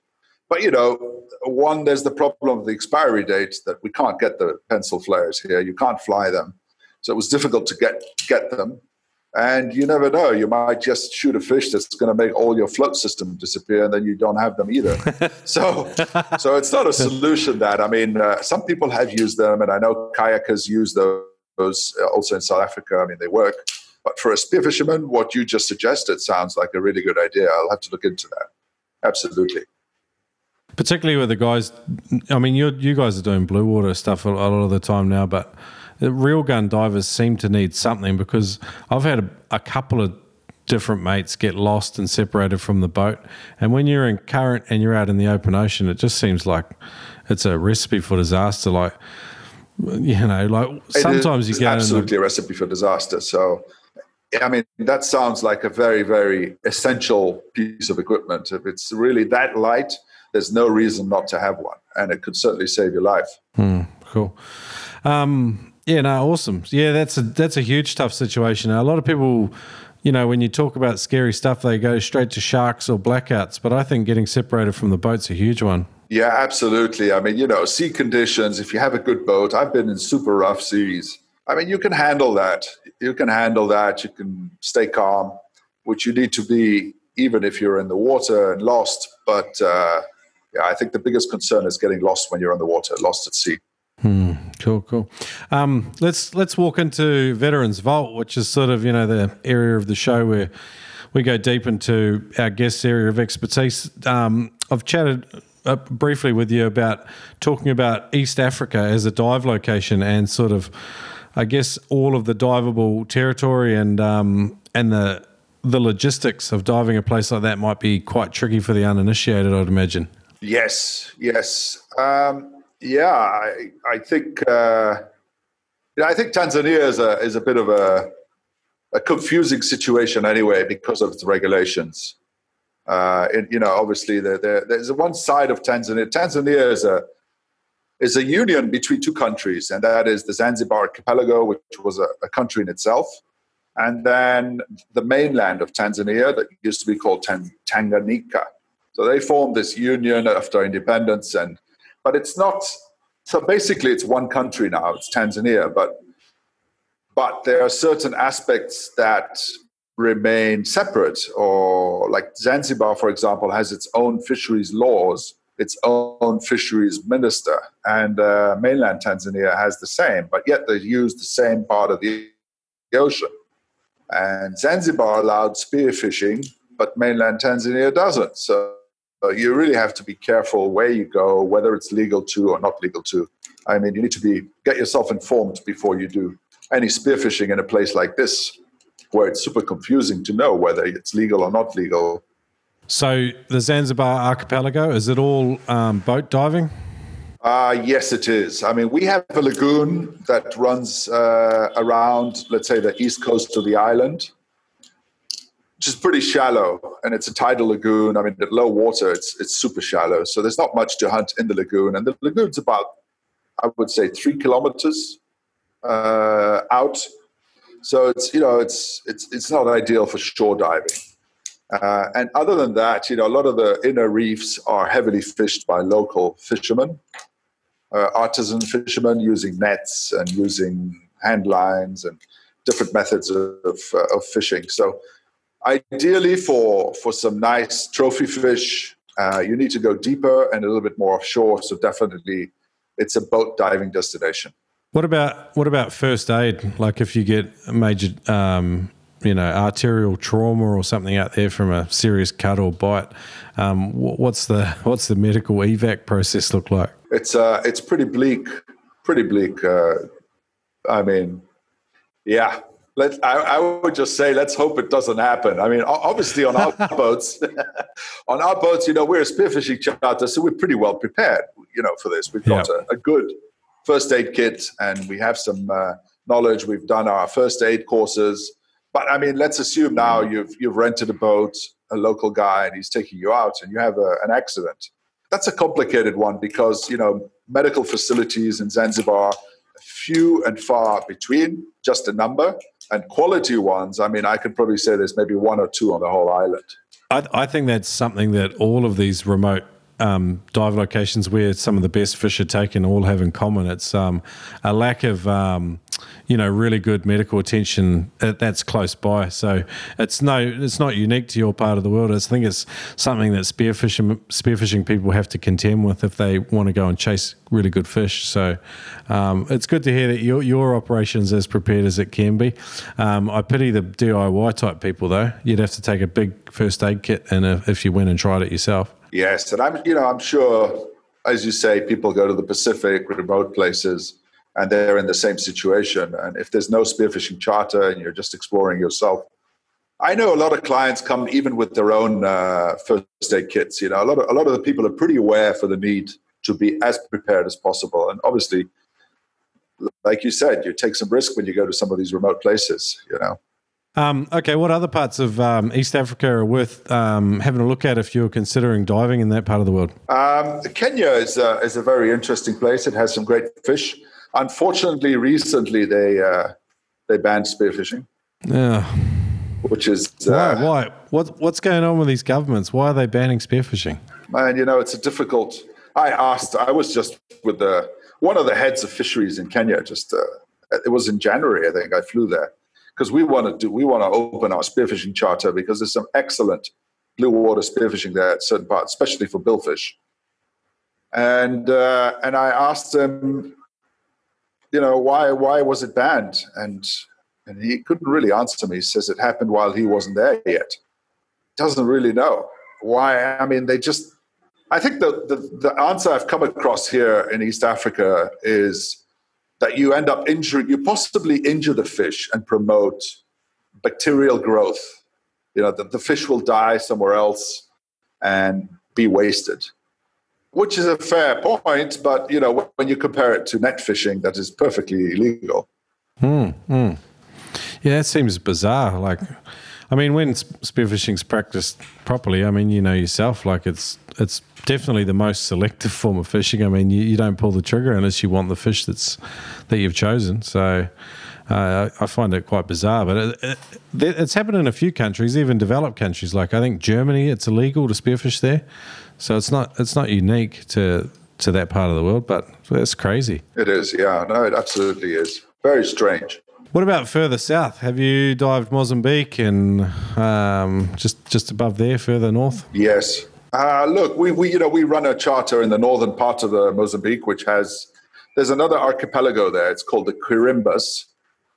But you know, one there's the problem of the expiry date that we can't get the pencil flares here. You can't fly them, so it was difficult to get get them and you never know you might just shoot a fish that's going to make all your float system disappear and then you don't have them either. So so it's not a solution that i mean uh, some people have used them and i know kayakers use those uh, also in south africa i mean they work. But for a spear fisherman what you just suggested sounds like a really good idea. I'll have to look into that. Absolutely. Particularly with the guys i mean you you guys are doing blue water stuff a lot of the time now but reel gun divers seem to need something because I've had a, a couple of different mates get lost and separated from the boat. And when you're in current and you're out in the open ocean, it just seems like it's a recipe for disaster. Like, you know, like sometimes you get absolutely a recipe for disaster. So, I mean, that sounds like a very, very essential piece of equipment. If it's really that light, there's no reason not to have one, and it could certainly save your life. Hmm, cool. Um, yeah, no, awesome. Yeah, that's a that's a huge tough situation. A lot of people you know, when you talk about scary stuff, they go straight to sharks or blackouts. But I think getting separated from the boat's a huge one. Yeah, absolutely. I mean, you know, sea conditions, if you have a good boat, I've been in super rough seas. I mean, you can handle that. You can handle that. You can stay calm, which you need to be even if you're in the water and lost. But uh, yeah, I think the biggest concern is getting lost when you're on the water, lost at sea. Hmm. Cool, cool. Um, let's let's walk into Veterans Vault, which is sort of you know the area of the show where we go deep into our guest's area of expertise. Um, I've chatted uh, briefly with you about talking about East Africa as a dive location and sort of, I guess, all of the diveable territory and um, and the the logistics of diving a place like that might be quite tricky for the uninitiated. I'd imagine. Yes, yes. Um, yeah, I, I think uh, I think Tanzania is a is a bit of a a confusing situation anyway because of its regulations. Uh, you know, obviously there, there, there's one side of Tanzania. Tanzania is a is a union between two countries, and that is the Zanzibar archipelago, which was a, a country in itself, and then the mainland of Tanzania that used to be called Tan- Tanganyika. So they formed this union after independence, and but it's not. So basically, it's one country now. It's Tanzania, but but there are certain aspects that remain separate. Or like Zanzibar, for example, has its own fisheries laws, its own fisheries minister, and uh, mainland Tanzania has the same. But yet they use the same part of the ocean. And Zanzibar allowed spearfishing, but mainland Tanzania doesn't. So you really have to be careful where you go, whether it's legal to or not legal to. I mean, you need to be get yourself informed before you do any spearfishing in a place like this, where it's super confusing to know whether it's legal or not legal. So the Zanzibar archipelago is it all um, boat diving? Uh, yes, it is. I mean, we have a lagoon that runs uh, around, let's say, the east coast of the island which is pretty shallow, and it's a tidal lagoon. I mean, at low water, it's it's super shallow, so there's not much to hunt in the lagoon. And the lagoon's about, I would say, three kilometers uh, out. So it's you know it's it's it's not ideal for shore diving. Uh, and other than that, you know, a lot of the inner reefs are heavily fished by local fishermen, uh, artisan fishermen using nets and using hand lines and different methods of, uh, of fishing. So Ideally, for for some nice trophy fish, uh, you need to go deeper and a little bit more offshore. So definitely, it's a boat diving destination. What about what about first aid? Like if you get a major, um, you know, arterial trauma or something out there from a serious cut or bite, um, what's the what's the medical evac process look like? It's uh, it's pretty bleak, pretty bleak. Uh, I mean, yeah, let I, I, would just say let's hope it doesn't happen. I mean, obviously on our boats, on our boats, you know, we're a spearfishing charter, so we're pretty well prepared, you know, for this. We've got a, a, good first aid kit, and we have some uh, knowledge. We've done our first aid courses, but I mean, let's assume now you've you've rented a boat, a local guy, and he's taking you out, and you have a, an accident. That's a complicated one because you know medical facilities in Zanzibar are few and far between, just a number. And quality ones, I mean, I could probably say there's maybe one or two on the whole island. I, I think that's something that all of these remote um, dive locations where some of the best fish are taken all have in common. It's um, a lack of um, you know really good medical attention that's close by. So it's no, it's not unique to your part of the world. I think it's something that spearfishing spearfishing people have to contend with if they want to go and chase really good fish. So um, it's good to hear that your your operation's as prepared as it can be. Um, I pity the DIY type people though. You'd have to take a big first aid kit, and if you went and tried it yourself. Yes, and I'm you know I'm sure, as you say, people go to the Pacific, remote places and they're in the same situation. And if there's no spearfishing charter and you're just exploring yourself, I know a lot of clients come even with their own uh, first aid kits. You know, a lot of a lot of the people are pretty aware for the need to be as prepared as possible. And obviously, like you said, you take some risk when you go to some of these remote places. You know. Um, okay, what other parts of um, East Africa are worth um, having a look at if you're considering diving in that part of the world? Um, Kenya is a, is a very interesting place. It has some great fish. Unfortunately, recently they uh, they banned spearfishing. Yeah. Which is uh, why? Why? What, what's going on with these governments? Why are they banning spearfishing? Man, you know, it's a difficult. I asked. I was just with the one of the heads of fisheries in Kenya. Just uh, it was in January, I think. I flew there because we want to do. We want to open our spearfishing charter because there's some excellent blue water spearfishing there at certain parts, especially for billfish. And uh, and I asked them, you know, why why was it banned? And and he couldn't really answer me. He says it happened while he wasn't there yet. Doesn't really know why. I mean, they just. I think the, the, the answer I've come across here in East Africa is that you end up injuring, you possibly injure the fish and promote bacterial growth. You know, the, the fish will die somewhere else and be wasted, which is a fair point. But, you know, when you compare it to net fishing, that is perfectly illegal. Hmm. Yeah, it seems bizarre. Like, I mean, when spearfishing's practiced properly, I mean, you know yourself, like it's it's definitely the most selective form of fishing. I mean, you, you don't pull the trigger unless you want the fish that's that you've chosen. So. Uh, I find it quite bizarre, but it, it, it's happened in a few countries, even developed countries. Like I think Germany, it's illegal to spearfish there, so it's not it's not unique to to that part of the world. But it's crazy. It is, yeah. No, it absolutely is. Very strange. What about further south? Have you dived Mozambique and um, just just above there, further north? Yes. Uh, look, we, we you know we run a charter in the northern part of the Mozambique, which has there's another archipelago there. It's called the Quirimbas,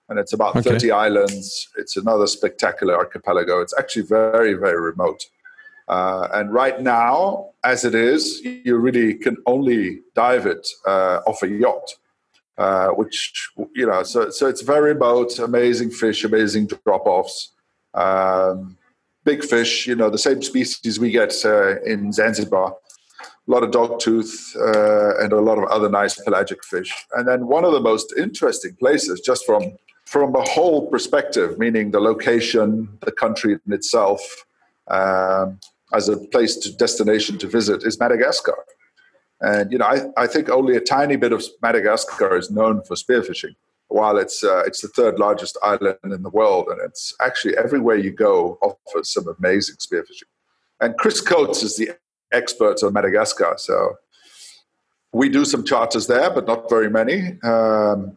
and it's about okay. 30 islands. It's another spectacular archipelago. It's actually very very remote. Uh, and right now, as it is, you really can only dive it uh, off a yacht. Uh, which you know, so so it's very remote, amazing fish, amazing drop offs, um, big fish. You know, the same species we get uh, in Zanzibar. A lot of dogtooth uh, and a lot of other nice pelagic fish. And then one of the most interesting places, just from from a whole perspective, meaning the location, the country in itself, um, as a place to destination to visit, is Madagascar. And you know, I, I think only a tiny bit of Madagascar is known for spearfishing, while it's uh, it's the third largest island in the world, and it's actually everywhere you go offers some amazing spearfishing. And Chris Coates is the expert on Madagascar, so we do some charters there, but not very many. Um,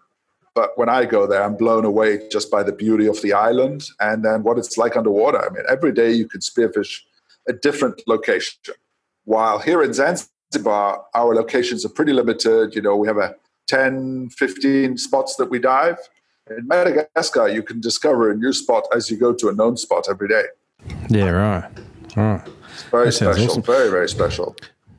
but when I go there, I'm blown away just by the beauty of the island and then what it's like underwater. I mean, every day you can spearfish a different location. While here in Zanzibar, our locations are pretty limited. You know, we have a 10, 15 spots that we dive. In Madagascar, you can discover a new spot as you go to a known spot every day. Yeah, right. Right. It's very special. Awesome. Very, very special.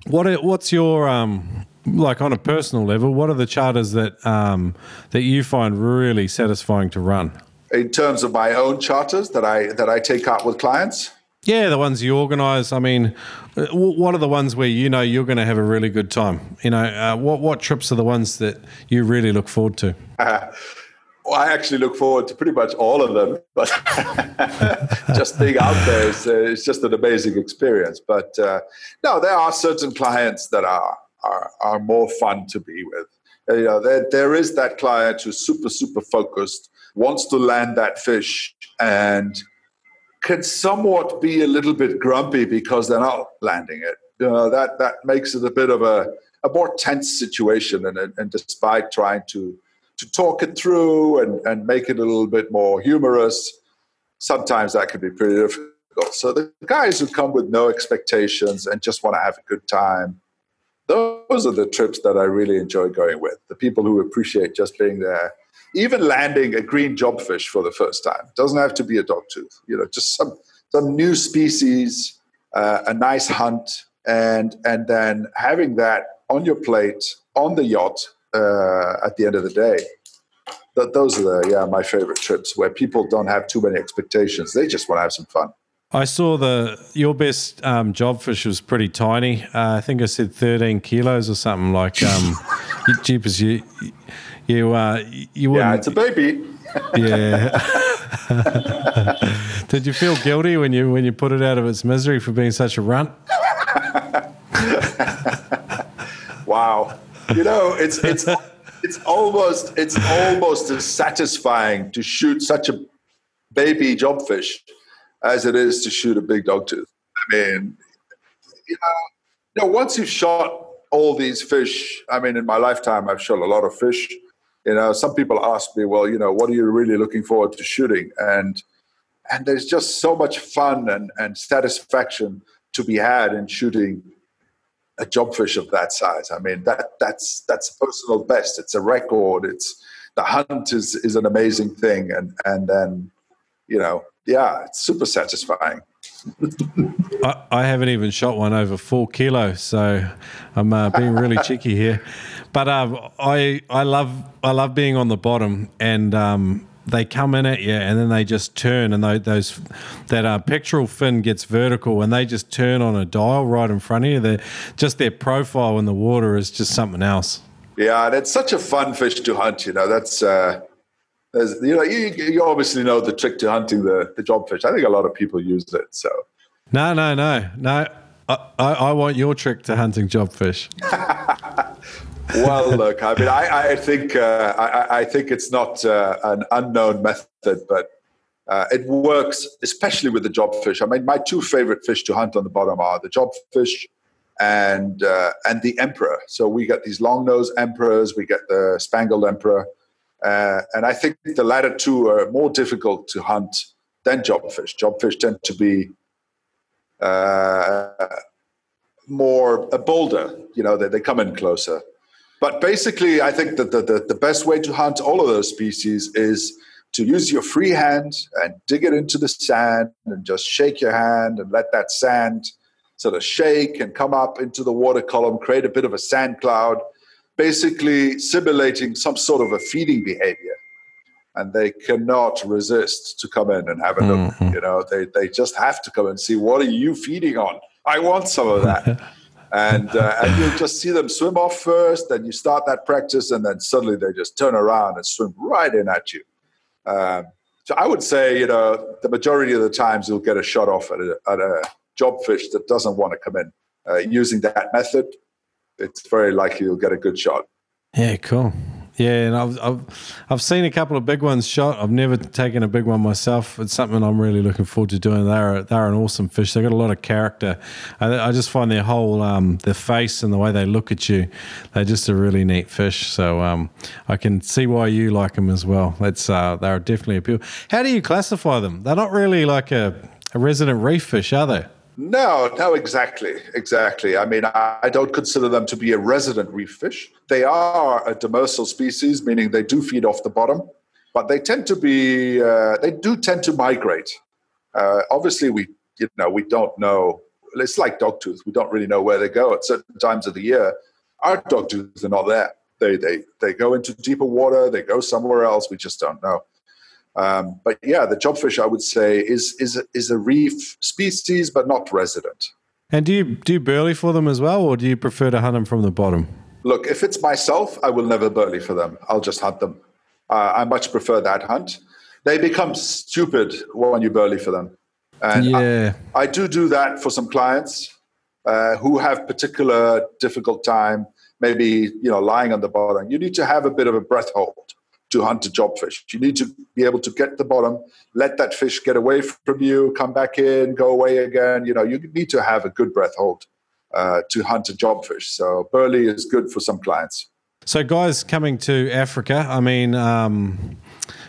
What what's your um like on a personal level? What are the charters that um that you find really satisfying to run? In terms of my own charters that I that I take out with clients. Yeah, the ones you organise. I mean, uh, what are the ones where you know you're going to have a really good time? You know, uh, what what trips are the ones that you really look forward to? Uh, well, I actually look forward to pretty much all of them, but just being out there is, uh, is just an amazing experience. But uh, no, there are certain clients that are are, are more fun to be with. Uh, you know, there, there is that client who's super super focused, wants to land that fish, and can somewhat be a little bit grumpy because they're not landing it. You know, that that makes it a bit of a, a more tense situation. And, and despite trying to to talk it through and, and make it a little bit more humorous, sometimes that can be pretty difficult. So the guys who come with no expectations and just want to have a good time, those are the trips that I really enjoy going with. The people who appreciate just being there even landing a green jobfish for the first time doesn't have to be a dogtooth you know just some some new species uh, a nice hunt and and then having that on your plate on the yacht uh, at the end of the day th- those are the yeah my favorite trips where people don't have too many expectations. They just want to have some fun. I saw the your best um, jobfish was pretty tiny. Uh, I think I said thirteen kilos or something like. Um, jeepers, you you uh, you wouldn't. Yeah, it's a baby. Yeah. Did you feel guilty when you when you put it out of its misery for being such a runt? wow. You know, it's it's it's almost it's almost as satisfying to shoot such a baby jobfish as it is to shoot a big dog tooth. I mean, you know, once you've shot all these fish, I mean, in my lifetime, I've shot a lot of fish. You know, some people ask me, well, you know, what are you really looking forward to shooting? And and there's just so much fun and, and satisfaction to be had in shooting a jobfish of that size. I mean, that that's that's personal best. It's a record. It's the hunt is is an amazing thing, and and then you know, yeah, it's super satisfying. I, I, haven't even shot one over four kilo, so I'm uh, being really cheeky here. But um, I I love I love being on the bottom and. Um, they come in at you and then they just turn and they, those that uh, pectoral fin gets vertical and they just turn on a dial right in front of you. They're, just their profile in the water is just something else. Yeah, and it's such a fun fish to hunt. You know, that's uh, you know you, you obviously know the trick to hunting the the jobfish. I think a lot of people use it. So no, no, no, no. I, I, I want your trick to hunting jobfish. well, look, I mean, I, I think uh, I, I, think it's not uh, an unknown method, but uh, it works, especially with the jobfish. I mean, my two favorite fish to hunt on the bottom are the jobfish and uh, and the emperor. So we get these long nose emperors, we get the spangled emperor, uh, and I think the latter two are more difficult to hunt than jobfish. Jobfish tend to be uh, more bolder. You know, they, they come in closer. But basically, I think that the, the, the best way to hunt all of those species is to use your free hand and dig it into the sand and just shake your hand and let that sand sort of shake and come up into the water column, create a bit of a sand cloud, basically simulating some sort of a feeding behavior. And they cannot resist to come in and have a look. Mm-hmm. You know, they, they just have to come and see what are you feeding on? I want some of that. and uh, and you'll just see them swim off first. Then you start that practice, and then suddenly they just turn around and swim right in at you. Um, so I would say, you know, the majority of the times you'll get a shot off at a, at a jobfish that doesn't want to come in. Uh, using that method, it's very likely you'll get a good shot. Yeah, cool. Yeah, and I've, I've I've seen a couple of big ones shot. I've never taken a big one myself. It's something I'm really looking forward to doing. They're they're an awesome fish. They've got a lot of character. I, I just find their whole um, their face and the way they look at you, they're just a really neat fish. So um, I can see why you like them as well. That's uh, they're definitely appeal. How do you classify them? They're not really like a, a resident reef fish, are they? No, no, exactly, exactly. I mean, I, I, don't consider them to be a resident reef fish. They are a demersal species, meaning they do feed off the bottom, but they tend to be, uh, they do tend to migrate. Uh, obviously, we, you know, we don't know. It's like dogtooth. We don't really know where they go at certain times of the year. Our dogtooths are not there. They, they, they go into deeper water. They go somewhere else. We just don't know. Um, but yeah, the jobfish, I would say, is is a, is a reef species, but not resident. And do you do you burley for them as well, or do you prefer to hunt them from the bottom? Look, if it's myself, I will never burley for them. I'll just hunt them. Uh, I much prefer that hunt. They become stupid when you burley for them. And yeah. I, I do do that for some clients uh, who have particular difficult time, maybe you know lying on the bottom. You need to have a bit of a breath hold to hunt a jobfish. You need to be able to get the bottom, let that fish get away from you, come back in, go away again. You know, you need to have a good breath hold uh, to hunt a jobfish. So burley is good for some clients. So, guys coming to Africa, I mean, um,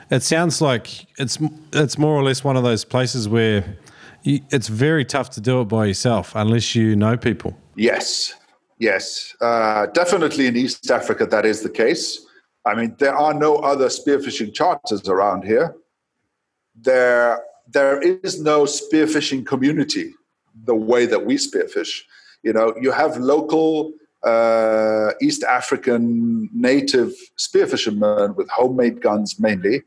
it sounds like it's it's more or less one of those places where you, it's very tough to do it by yourself unless you know people. Yes, yes, uh, definitely in East Africa that is the case. I mean, there are no other spearfishing charters around here. There, there is no spearfishing community the way that we spearfish. You know, you have local uh, East African native spearfishermen with homemade guns mainly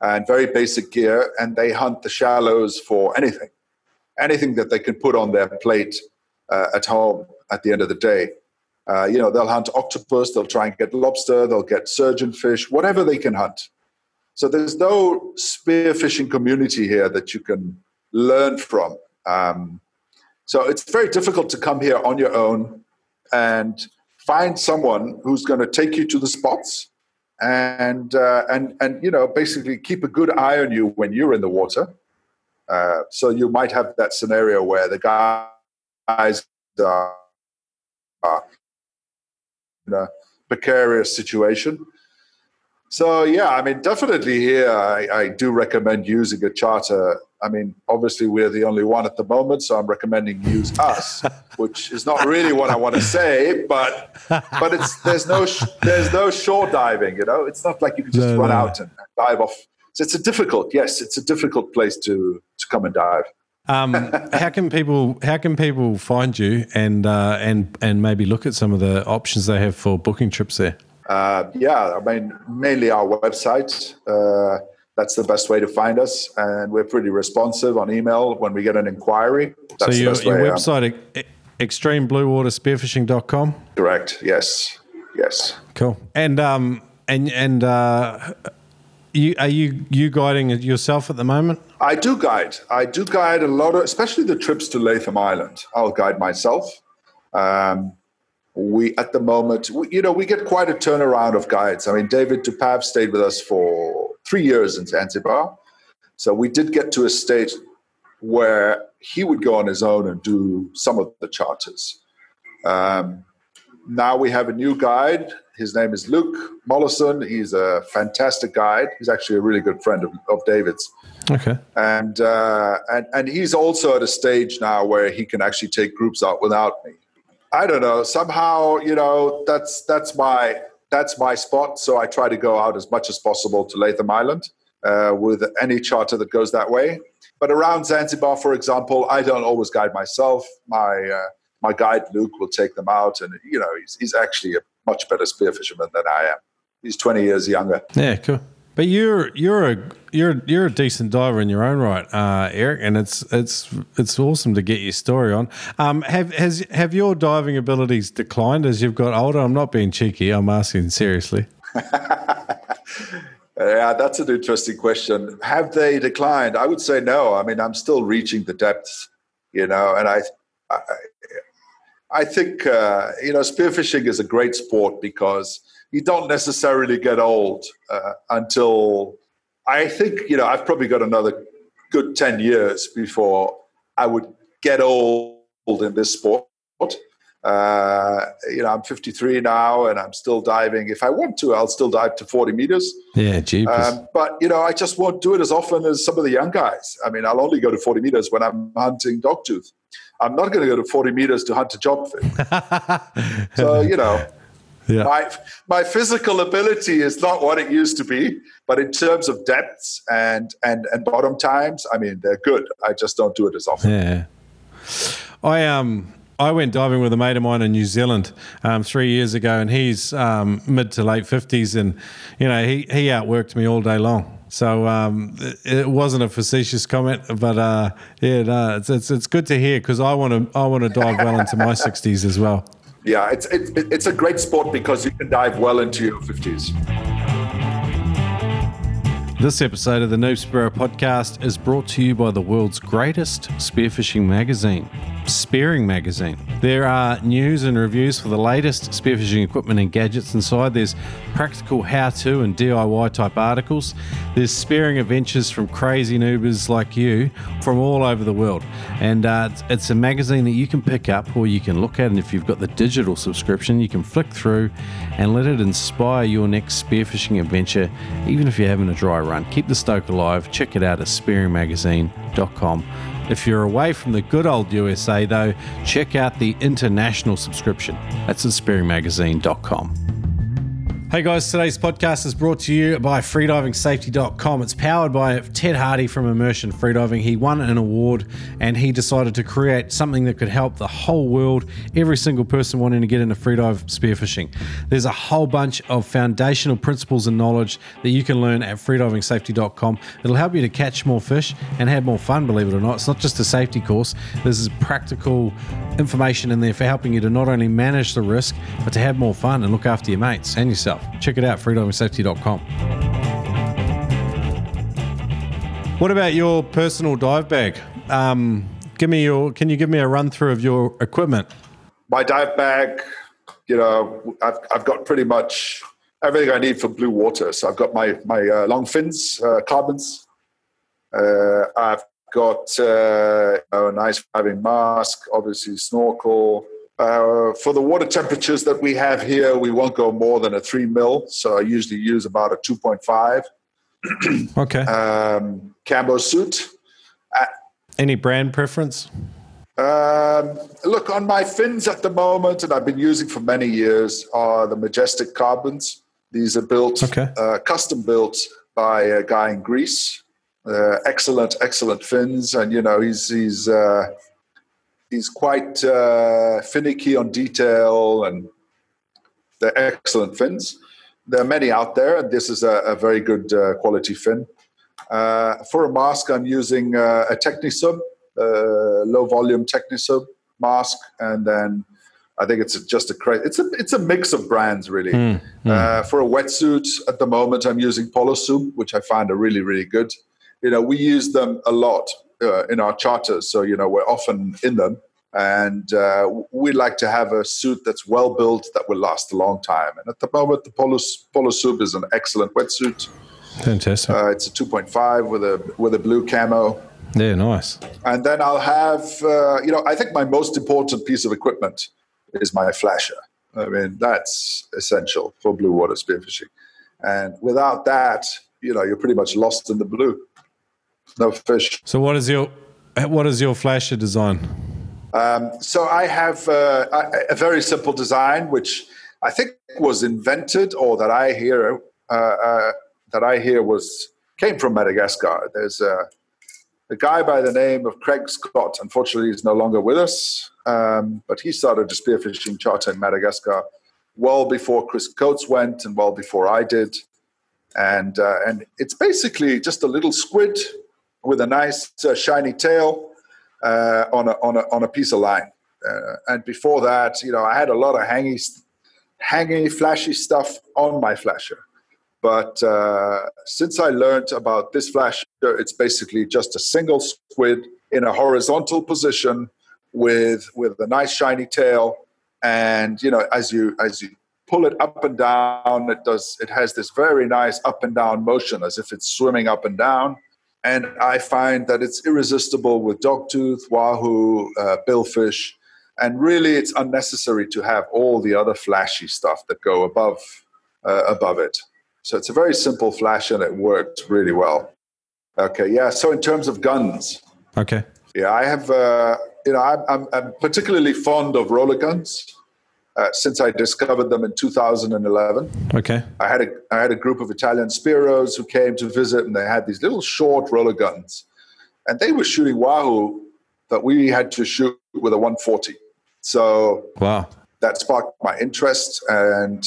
and very basic gear, and they hunt the shallows for anything, anything that they can put on their plate uh, at home at the end of the day. Uh, you know, they'll hunt octopus, they'll try and get lobster, they'll get surgeon fish, whatever they can hunt. So there's no spearfishing community here that you can learn from. Um, so it's very difficult to come here on your own and find someone who's going to take you to the spots and uh, and and you know basically keep a good eye on you when you're in the water. Uh, so you might have that scenario where the guys are, are in a precarious situation. So yeah, I mean, definitely here, I, I do recommend using a charter I mean, obviously we're the only one at the moment, so I'm recommending use us, which is not really what I want to say, but but it's there's no there's no shore diving, you know. It's not like you can just no, run no. out and dive off. So it's a difficult, yes, it's a difficult place to to come and dive. Um, how can people how can people find you and uh, and and maybe look at some of the options they have for booking trips there? Uh, yeah, I mean mainly our website. Uh, that's the best way to find us. And we're pretty responsive on email when we get an inquiry. That's so your, your um, website, um, extremebluewaterspearfishing.com? Correct. Yes. Yes. Cool. And, um, and, and, uh, you, are you you guiding yourself at the moment? I do guide. I do guide a lot of, especially the trips to Latham Island. I'll guide myself. Um, we at the moment, we, you know, we get quite a turnaround of guides. I mean, David Dupav stayed with us for three years in Zanzibar. So we did get to a stage where he would go on his own and do some of the charters. Um, now we have a new guide. His name is Luke Mollison. He's a fantastic guide. He's actually a really good friend of, of David's. Okay. And, uh, and and he's also at a stage now where he can actually take groups out without me. I don't know. Somehow, you know, that's that's my that's my spot. So I try to go out as much as possible to Latham Island uh, with any charter that goes that way. But around Zanzibar, for example, I don't always guide myself. My uh, my guide Luke will take them out, and you know he's, he's actually a much better spear fisherman than I am. He's twenty years younger. Yeah, cool. But you're you're a you're you're a decent diver in your own right, uh, Eric, and it's it's it's awesome to get your story on. Um, have has have your diving abilities declined as you've got older? I'm not being cheeky. I'm asking seriously. yeah, that's an interesting question. Have they declined? I would say no. I mean, I'm still reaching the depths, you know, and I I, I think uh, you know spearfishing is a great sport because you don't necessarily get old uh, until I think you know I've probably got another good ten years before I would get old in this sport. Uh, you know, I'm 53 now, and I'm still diving. If I want to, I'll still dive to 40 meters. Yeah, Um, but you know, I just won't do it as often as some of the young guys. I mean, I'll only go to 40 meters when I'm hunting dogtooth. I'm not going to go to 40 meters to hunt a jobfish. so you know, yeah. My, my physical ability is not what it used to be, but in terms of depths and, and, and bottom times, I mean, they're good. I just don't do it as often. Yeah. I, um, I went diving with a mate of mine in New Zealand um, three years ago, and he's um, mid to late 50s, and, you know, he, he outworked me all day long. So um, it, wasn't a facetious comment, but uh, yeah, no, it's, it's, it's good to hear because I want to I want to dive well into my 60s as well. Yeah, it's it, it's a great sport because you can dive well into your fifties. This episode of the Noob Spearo podcast is brought to you by the world's greatest spearfishing magazine, Spearing Magazine. There are news and reviews for the latest spearfishing equipment and gadgets inside. There's practical how to and DIY type articles. There's spearing adventures from crazy noobers like you from all over the world. And uh, it's a magazine that you can pick up or you can look at. And if you've got the digital subscription, you can flick through and let it inspire your next spearfishing adventure, even if you're having a dry run. Keep the stoke alive. Check it out at spearingmagazine.com. If you're away from the good old USA, though, check out the international subscription. That's at spearingmagazine.com. Hey guys, today's podcast is brought to you by freedivingsafety.com. It's powered by Ted Harty from Immersion Freediving. He won an award and he decided to create something that could help the whole world, every single person wanting to get into freedive spearfishing. There's a whole bunch of foundational principles and knowledge that you can learn at freedivingsafety.com. It'll help you to catch more fish and have more fun, believe it or not. It's not just a safety course, there's practical information in there for helping you to not only manage the risk, but to have more fun and look after your mates and yourself. Check it out, freedivingsafety.com. What about your personal dive bag? Um, give me your. Can you give me a run through of your equipment? My dive bag, you know, I've, I've got pretty much everything I need for blue water. So I've got my my uh, long fins, uh, carbons. Uh, I've got uh, a nice diving mask, obviously snorkel, uh, for the water temperatures that we have here, we won't go more than a three mil. So I usually use about a 2.5. okay. Um, camo suit. Uh, Any brand preference? Um, look, on my fins at the moment, and I've been using for many years, are the Majestic Carbons. These are built, okay. uh, custom built by a guy in Greece. Uh, excellent, excellent fins, and you know he's he's uh, he's quite uh, finicky on detail, and they're excellent fins. There are many out there, and this is a, a very good uh, quality fin. Uh, for a mask, I'm using uh, a Technisub, uh, low volume Technisub mask, and then I think it's just a cra- it's a it's a mix of brands really. Mm, mm. for a wetsuit, at the moment, I'm using Polosub, which I find are really really good. You know, we use them a lot uh, in our charters, so you know we're often in them, and uh, we like to have a suit that's well built that will last a long time. And at the moment, the Polo, Polosub is an excellent wetsuit. Fantastic. Uh, it's a 2.5 with a with a blue camo. Yeah, nice. And then I'll have, uh, you know, I think my most important piece of equipment is my flasher. I mean, that's essential for blue water spearfishing. And without that, you know, you're pretty much lost in the blue no fish. So what is your what is your flasher design? Um, so I have uh, a very simple design, which I think was invented, or that I hear uh, uh, that I hear was came from Madagascar. There's a, a, guy by the name of Craig Scott. Unfortunately, he's no longer with us, um, but he started a spearfishing charter in Madagascar well before Chris Coates went, and well before I did. And uh, and it's basically just a little squid with a nice uh, shiny tail uh, on, a, on, a, on a piece of line. Uh, and before that, you know, I had a lot of hangy, hangy, flashy stuff on my flasher. But uh, since I learned about this flasher, it's basically just a single squid in a horizontal position with with a nice shiny tail. And you know, as you as you pull it up and down, it does it has this very nice up and down motion as if it's swimming up and down. And I find that it's irresistible with dogtooth, wahoo, uh, billfish, and really it's unnecessary to have all the other flashy stuff that go above uh, above it. So it's a very simple flash and it works really well. Okay, yeah. So in terms of guns, okay, yeah, I have. Uh, you know, I'm, I'm particularly fond of roller guns uh, since I discovered them in 2011. Okay. I had a I had a group of Italian spearos who came to visit, and they had these little short roller guns, and they were shooting wahoo that we had to shoot with a 140. So wow, that sparked my interest, and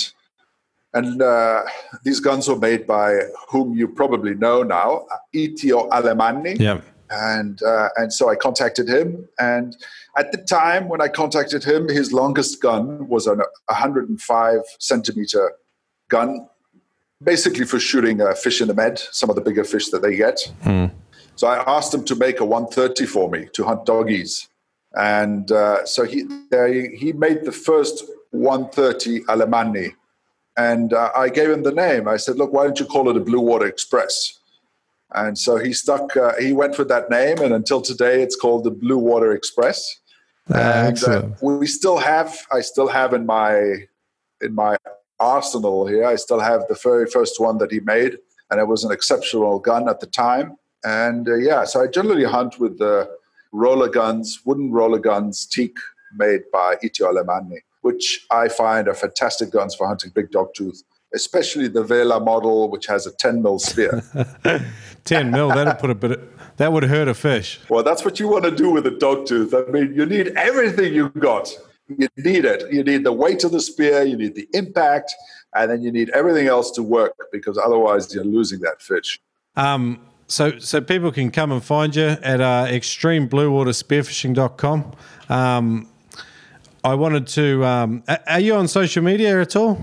and uh, these guns were made by whom you probably know now, Itio Alemanni. Yeah and uh, and so I contacted him. And at the time when I contacted him, his longest gun was a 105 centimeter gun, basically for shooting uh, fish in the med, some of the bigger fish that they get. Hmm. So I asked him to make a 130 for me to hunt doggies, and uh, so he he made the first 130 Alemanni. And uh, I gave him the name. I said, "Look, why don't you call it a Blue Water Express?" And so he stuck, uh, he went with that name, and until today, it's called the Blue Water Express. Uh, and uh, we still have, I still have in my in my arsenal here, I still have the very first one that he made, and it was an exceptional gun at the time. And uh, yeah, so I generally hunt with the roller guns, wooden roller guns, teak made by Itio Alemanni, which I find are fantastic guns for hunting big dog tooth especially the Vela model, which has a 10 mil spear. 10 mil, that'll put a bit of, that would hurt a fish. Well, that's what you want to do with a dog tooth. I mean, you need everything you got. You need it. You need the weight of the spear, you need the impact, and then you need everything else to work because otherwise you're losing that fish. Um, so, so people can come and find you at uh, extremebluewaterspearfishing.com. Um, I wanted to. Um, are you on social media at all?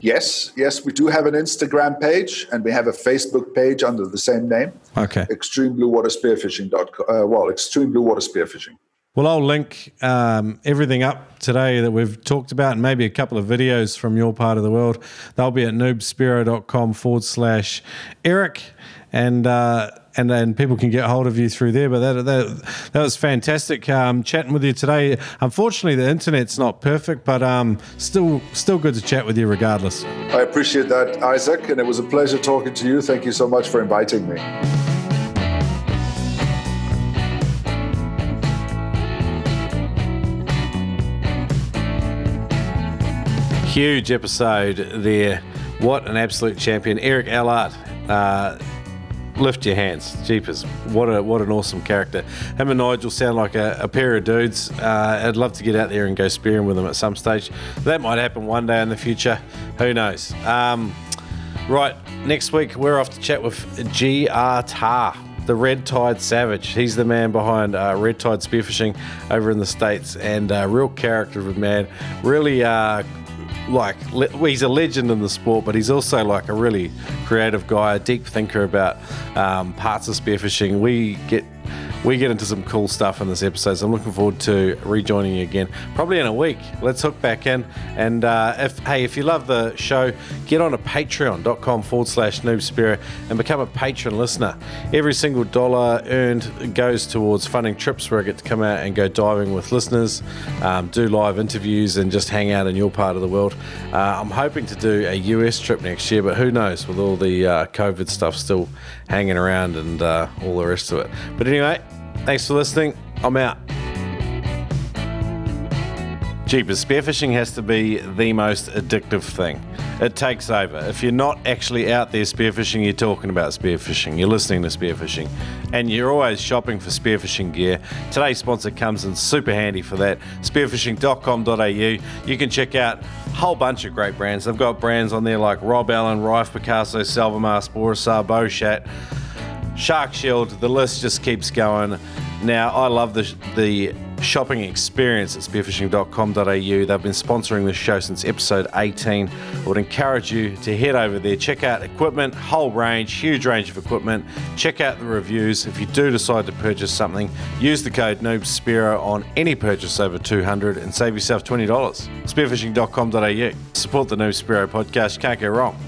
Yes, yes, we do have an Instagram page and we have a Facebook page under the same name. Okay. Extreme Blue Water Spearfishing. Uh, well, Extreme Blue Water Spearfishing. Well, I'll link um, everything up today that we've talked about and maybe a couple of videos from your part of the world. They'll be at noobspearo.com forward slash Eric. And, uh, and then people can get hold of you through there. But that that, that was fantastic um, chatting with you today. Unfortunately, the internet's not perfect, but um, still still good to chat with you regardless. I appreciate that, Isaac, and it was a pleasure talking to you. Thank you so much for inviting me. Huge episode there. What an absolute champion. Eric Allard. Uh, lift your hands. Jeepers. What a what an awesome character. Him and Nigel sound like a, a pair of dudes. Uh, I'd love to get out there and go spearing with them at some stage. That might happen one day in the future. Who knows? Um, right, next week we're off to chat with G.R. Tar the Red Tide Savage. He's the man behind uh, Red Tide Spearfishing over in the States and uh, real character of a man. Really like he's a legend in the sport, but he's also like a really creative guy, a deep thinker about um, parts of spearfishing. We get we get into some cool stuff in this episode. So I'm looking forward to rejoining you again, probably in a week. Let's hook back in. And uh, if hey, if you love the show, get on to patreon.com forward slash noobspearo and become a patron listener. Every single dollar earned goes towards funding trips where I get to come out and go diving with listeners, um, do live interviews, and just hang out in your part of the world. Uh, I'm hoping to do a US trip next year, but who knows with all the uh, COVID stuff still hanging around and uh, all the rest of it. But anyway, thanks for listening. I'm out. Jeepers, spearfishing has to be the most addictive thing. It takes over. If you're not actually out there spearfishing, you're talking about spearfishing, you're listening to spearfishing, and you're always shopping for spearfishing gear. Today's sponsor comes in super handy for that spearfishing.com.au. You can check out a whole bunch of great brands. They've got brands on there like Rob Allen, Riffe Picasso, Salvamar, Sporasub, Beuchat, Shark Shield. The list just keeps going. Now, I love the, the shopping experience at spearfishing.com.au. They've been sponsoring this show since episode 18. I would encourage you to head over there, check out equipment, whole range, huge range of equipment. Check out the reviews. If you do decide to purchase something, use the code NoobSpearo on any purchase over 200 and save yourself $20. Spearfishing.com.au. Support the Noob podcast. Can't go wrong.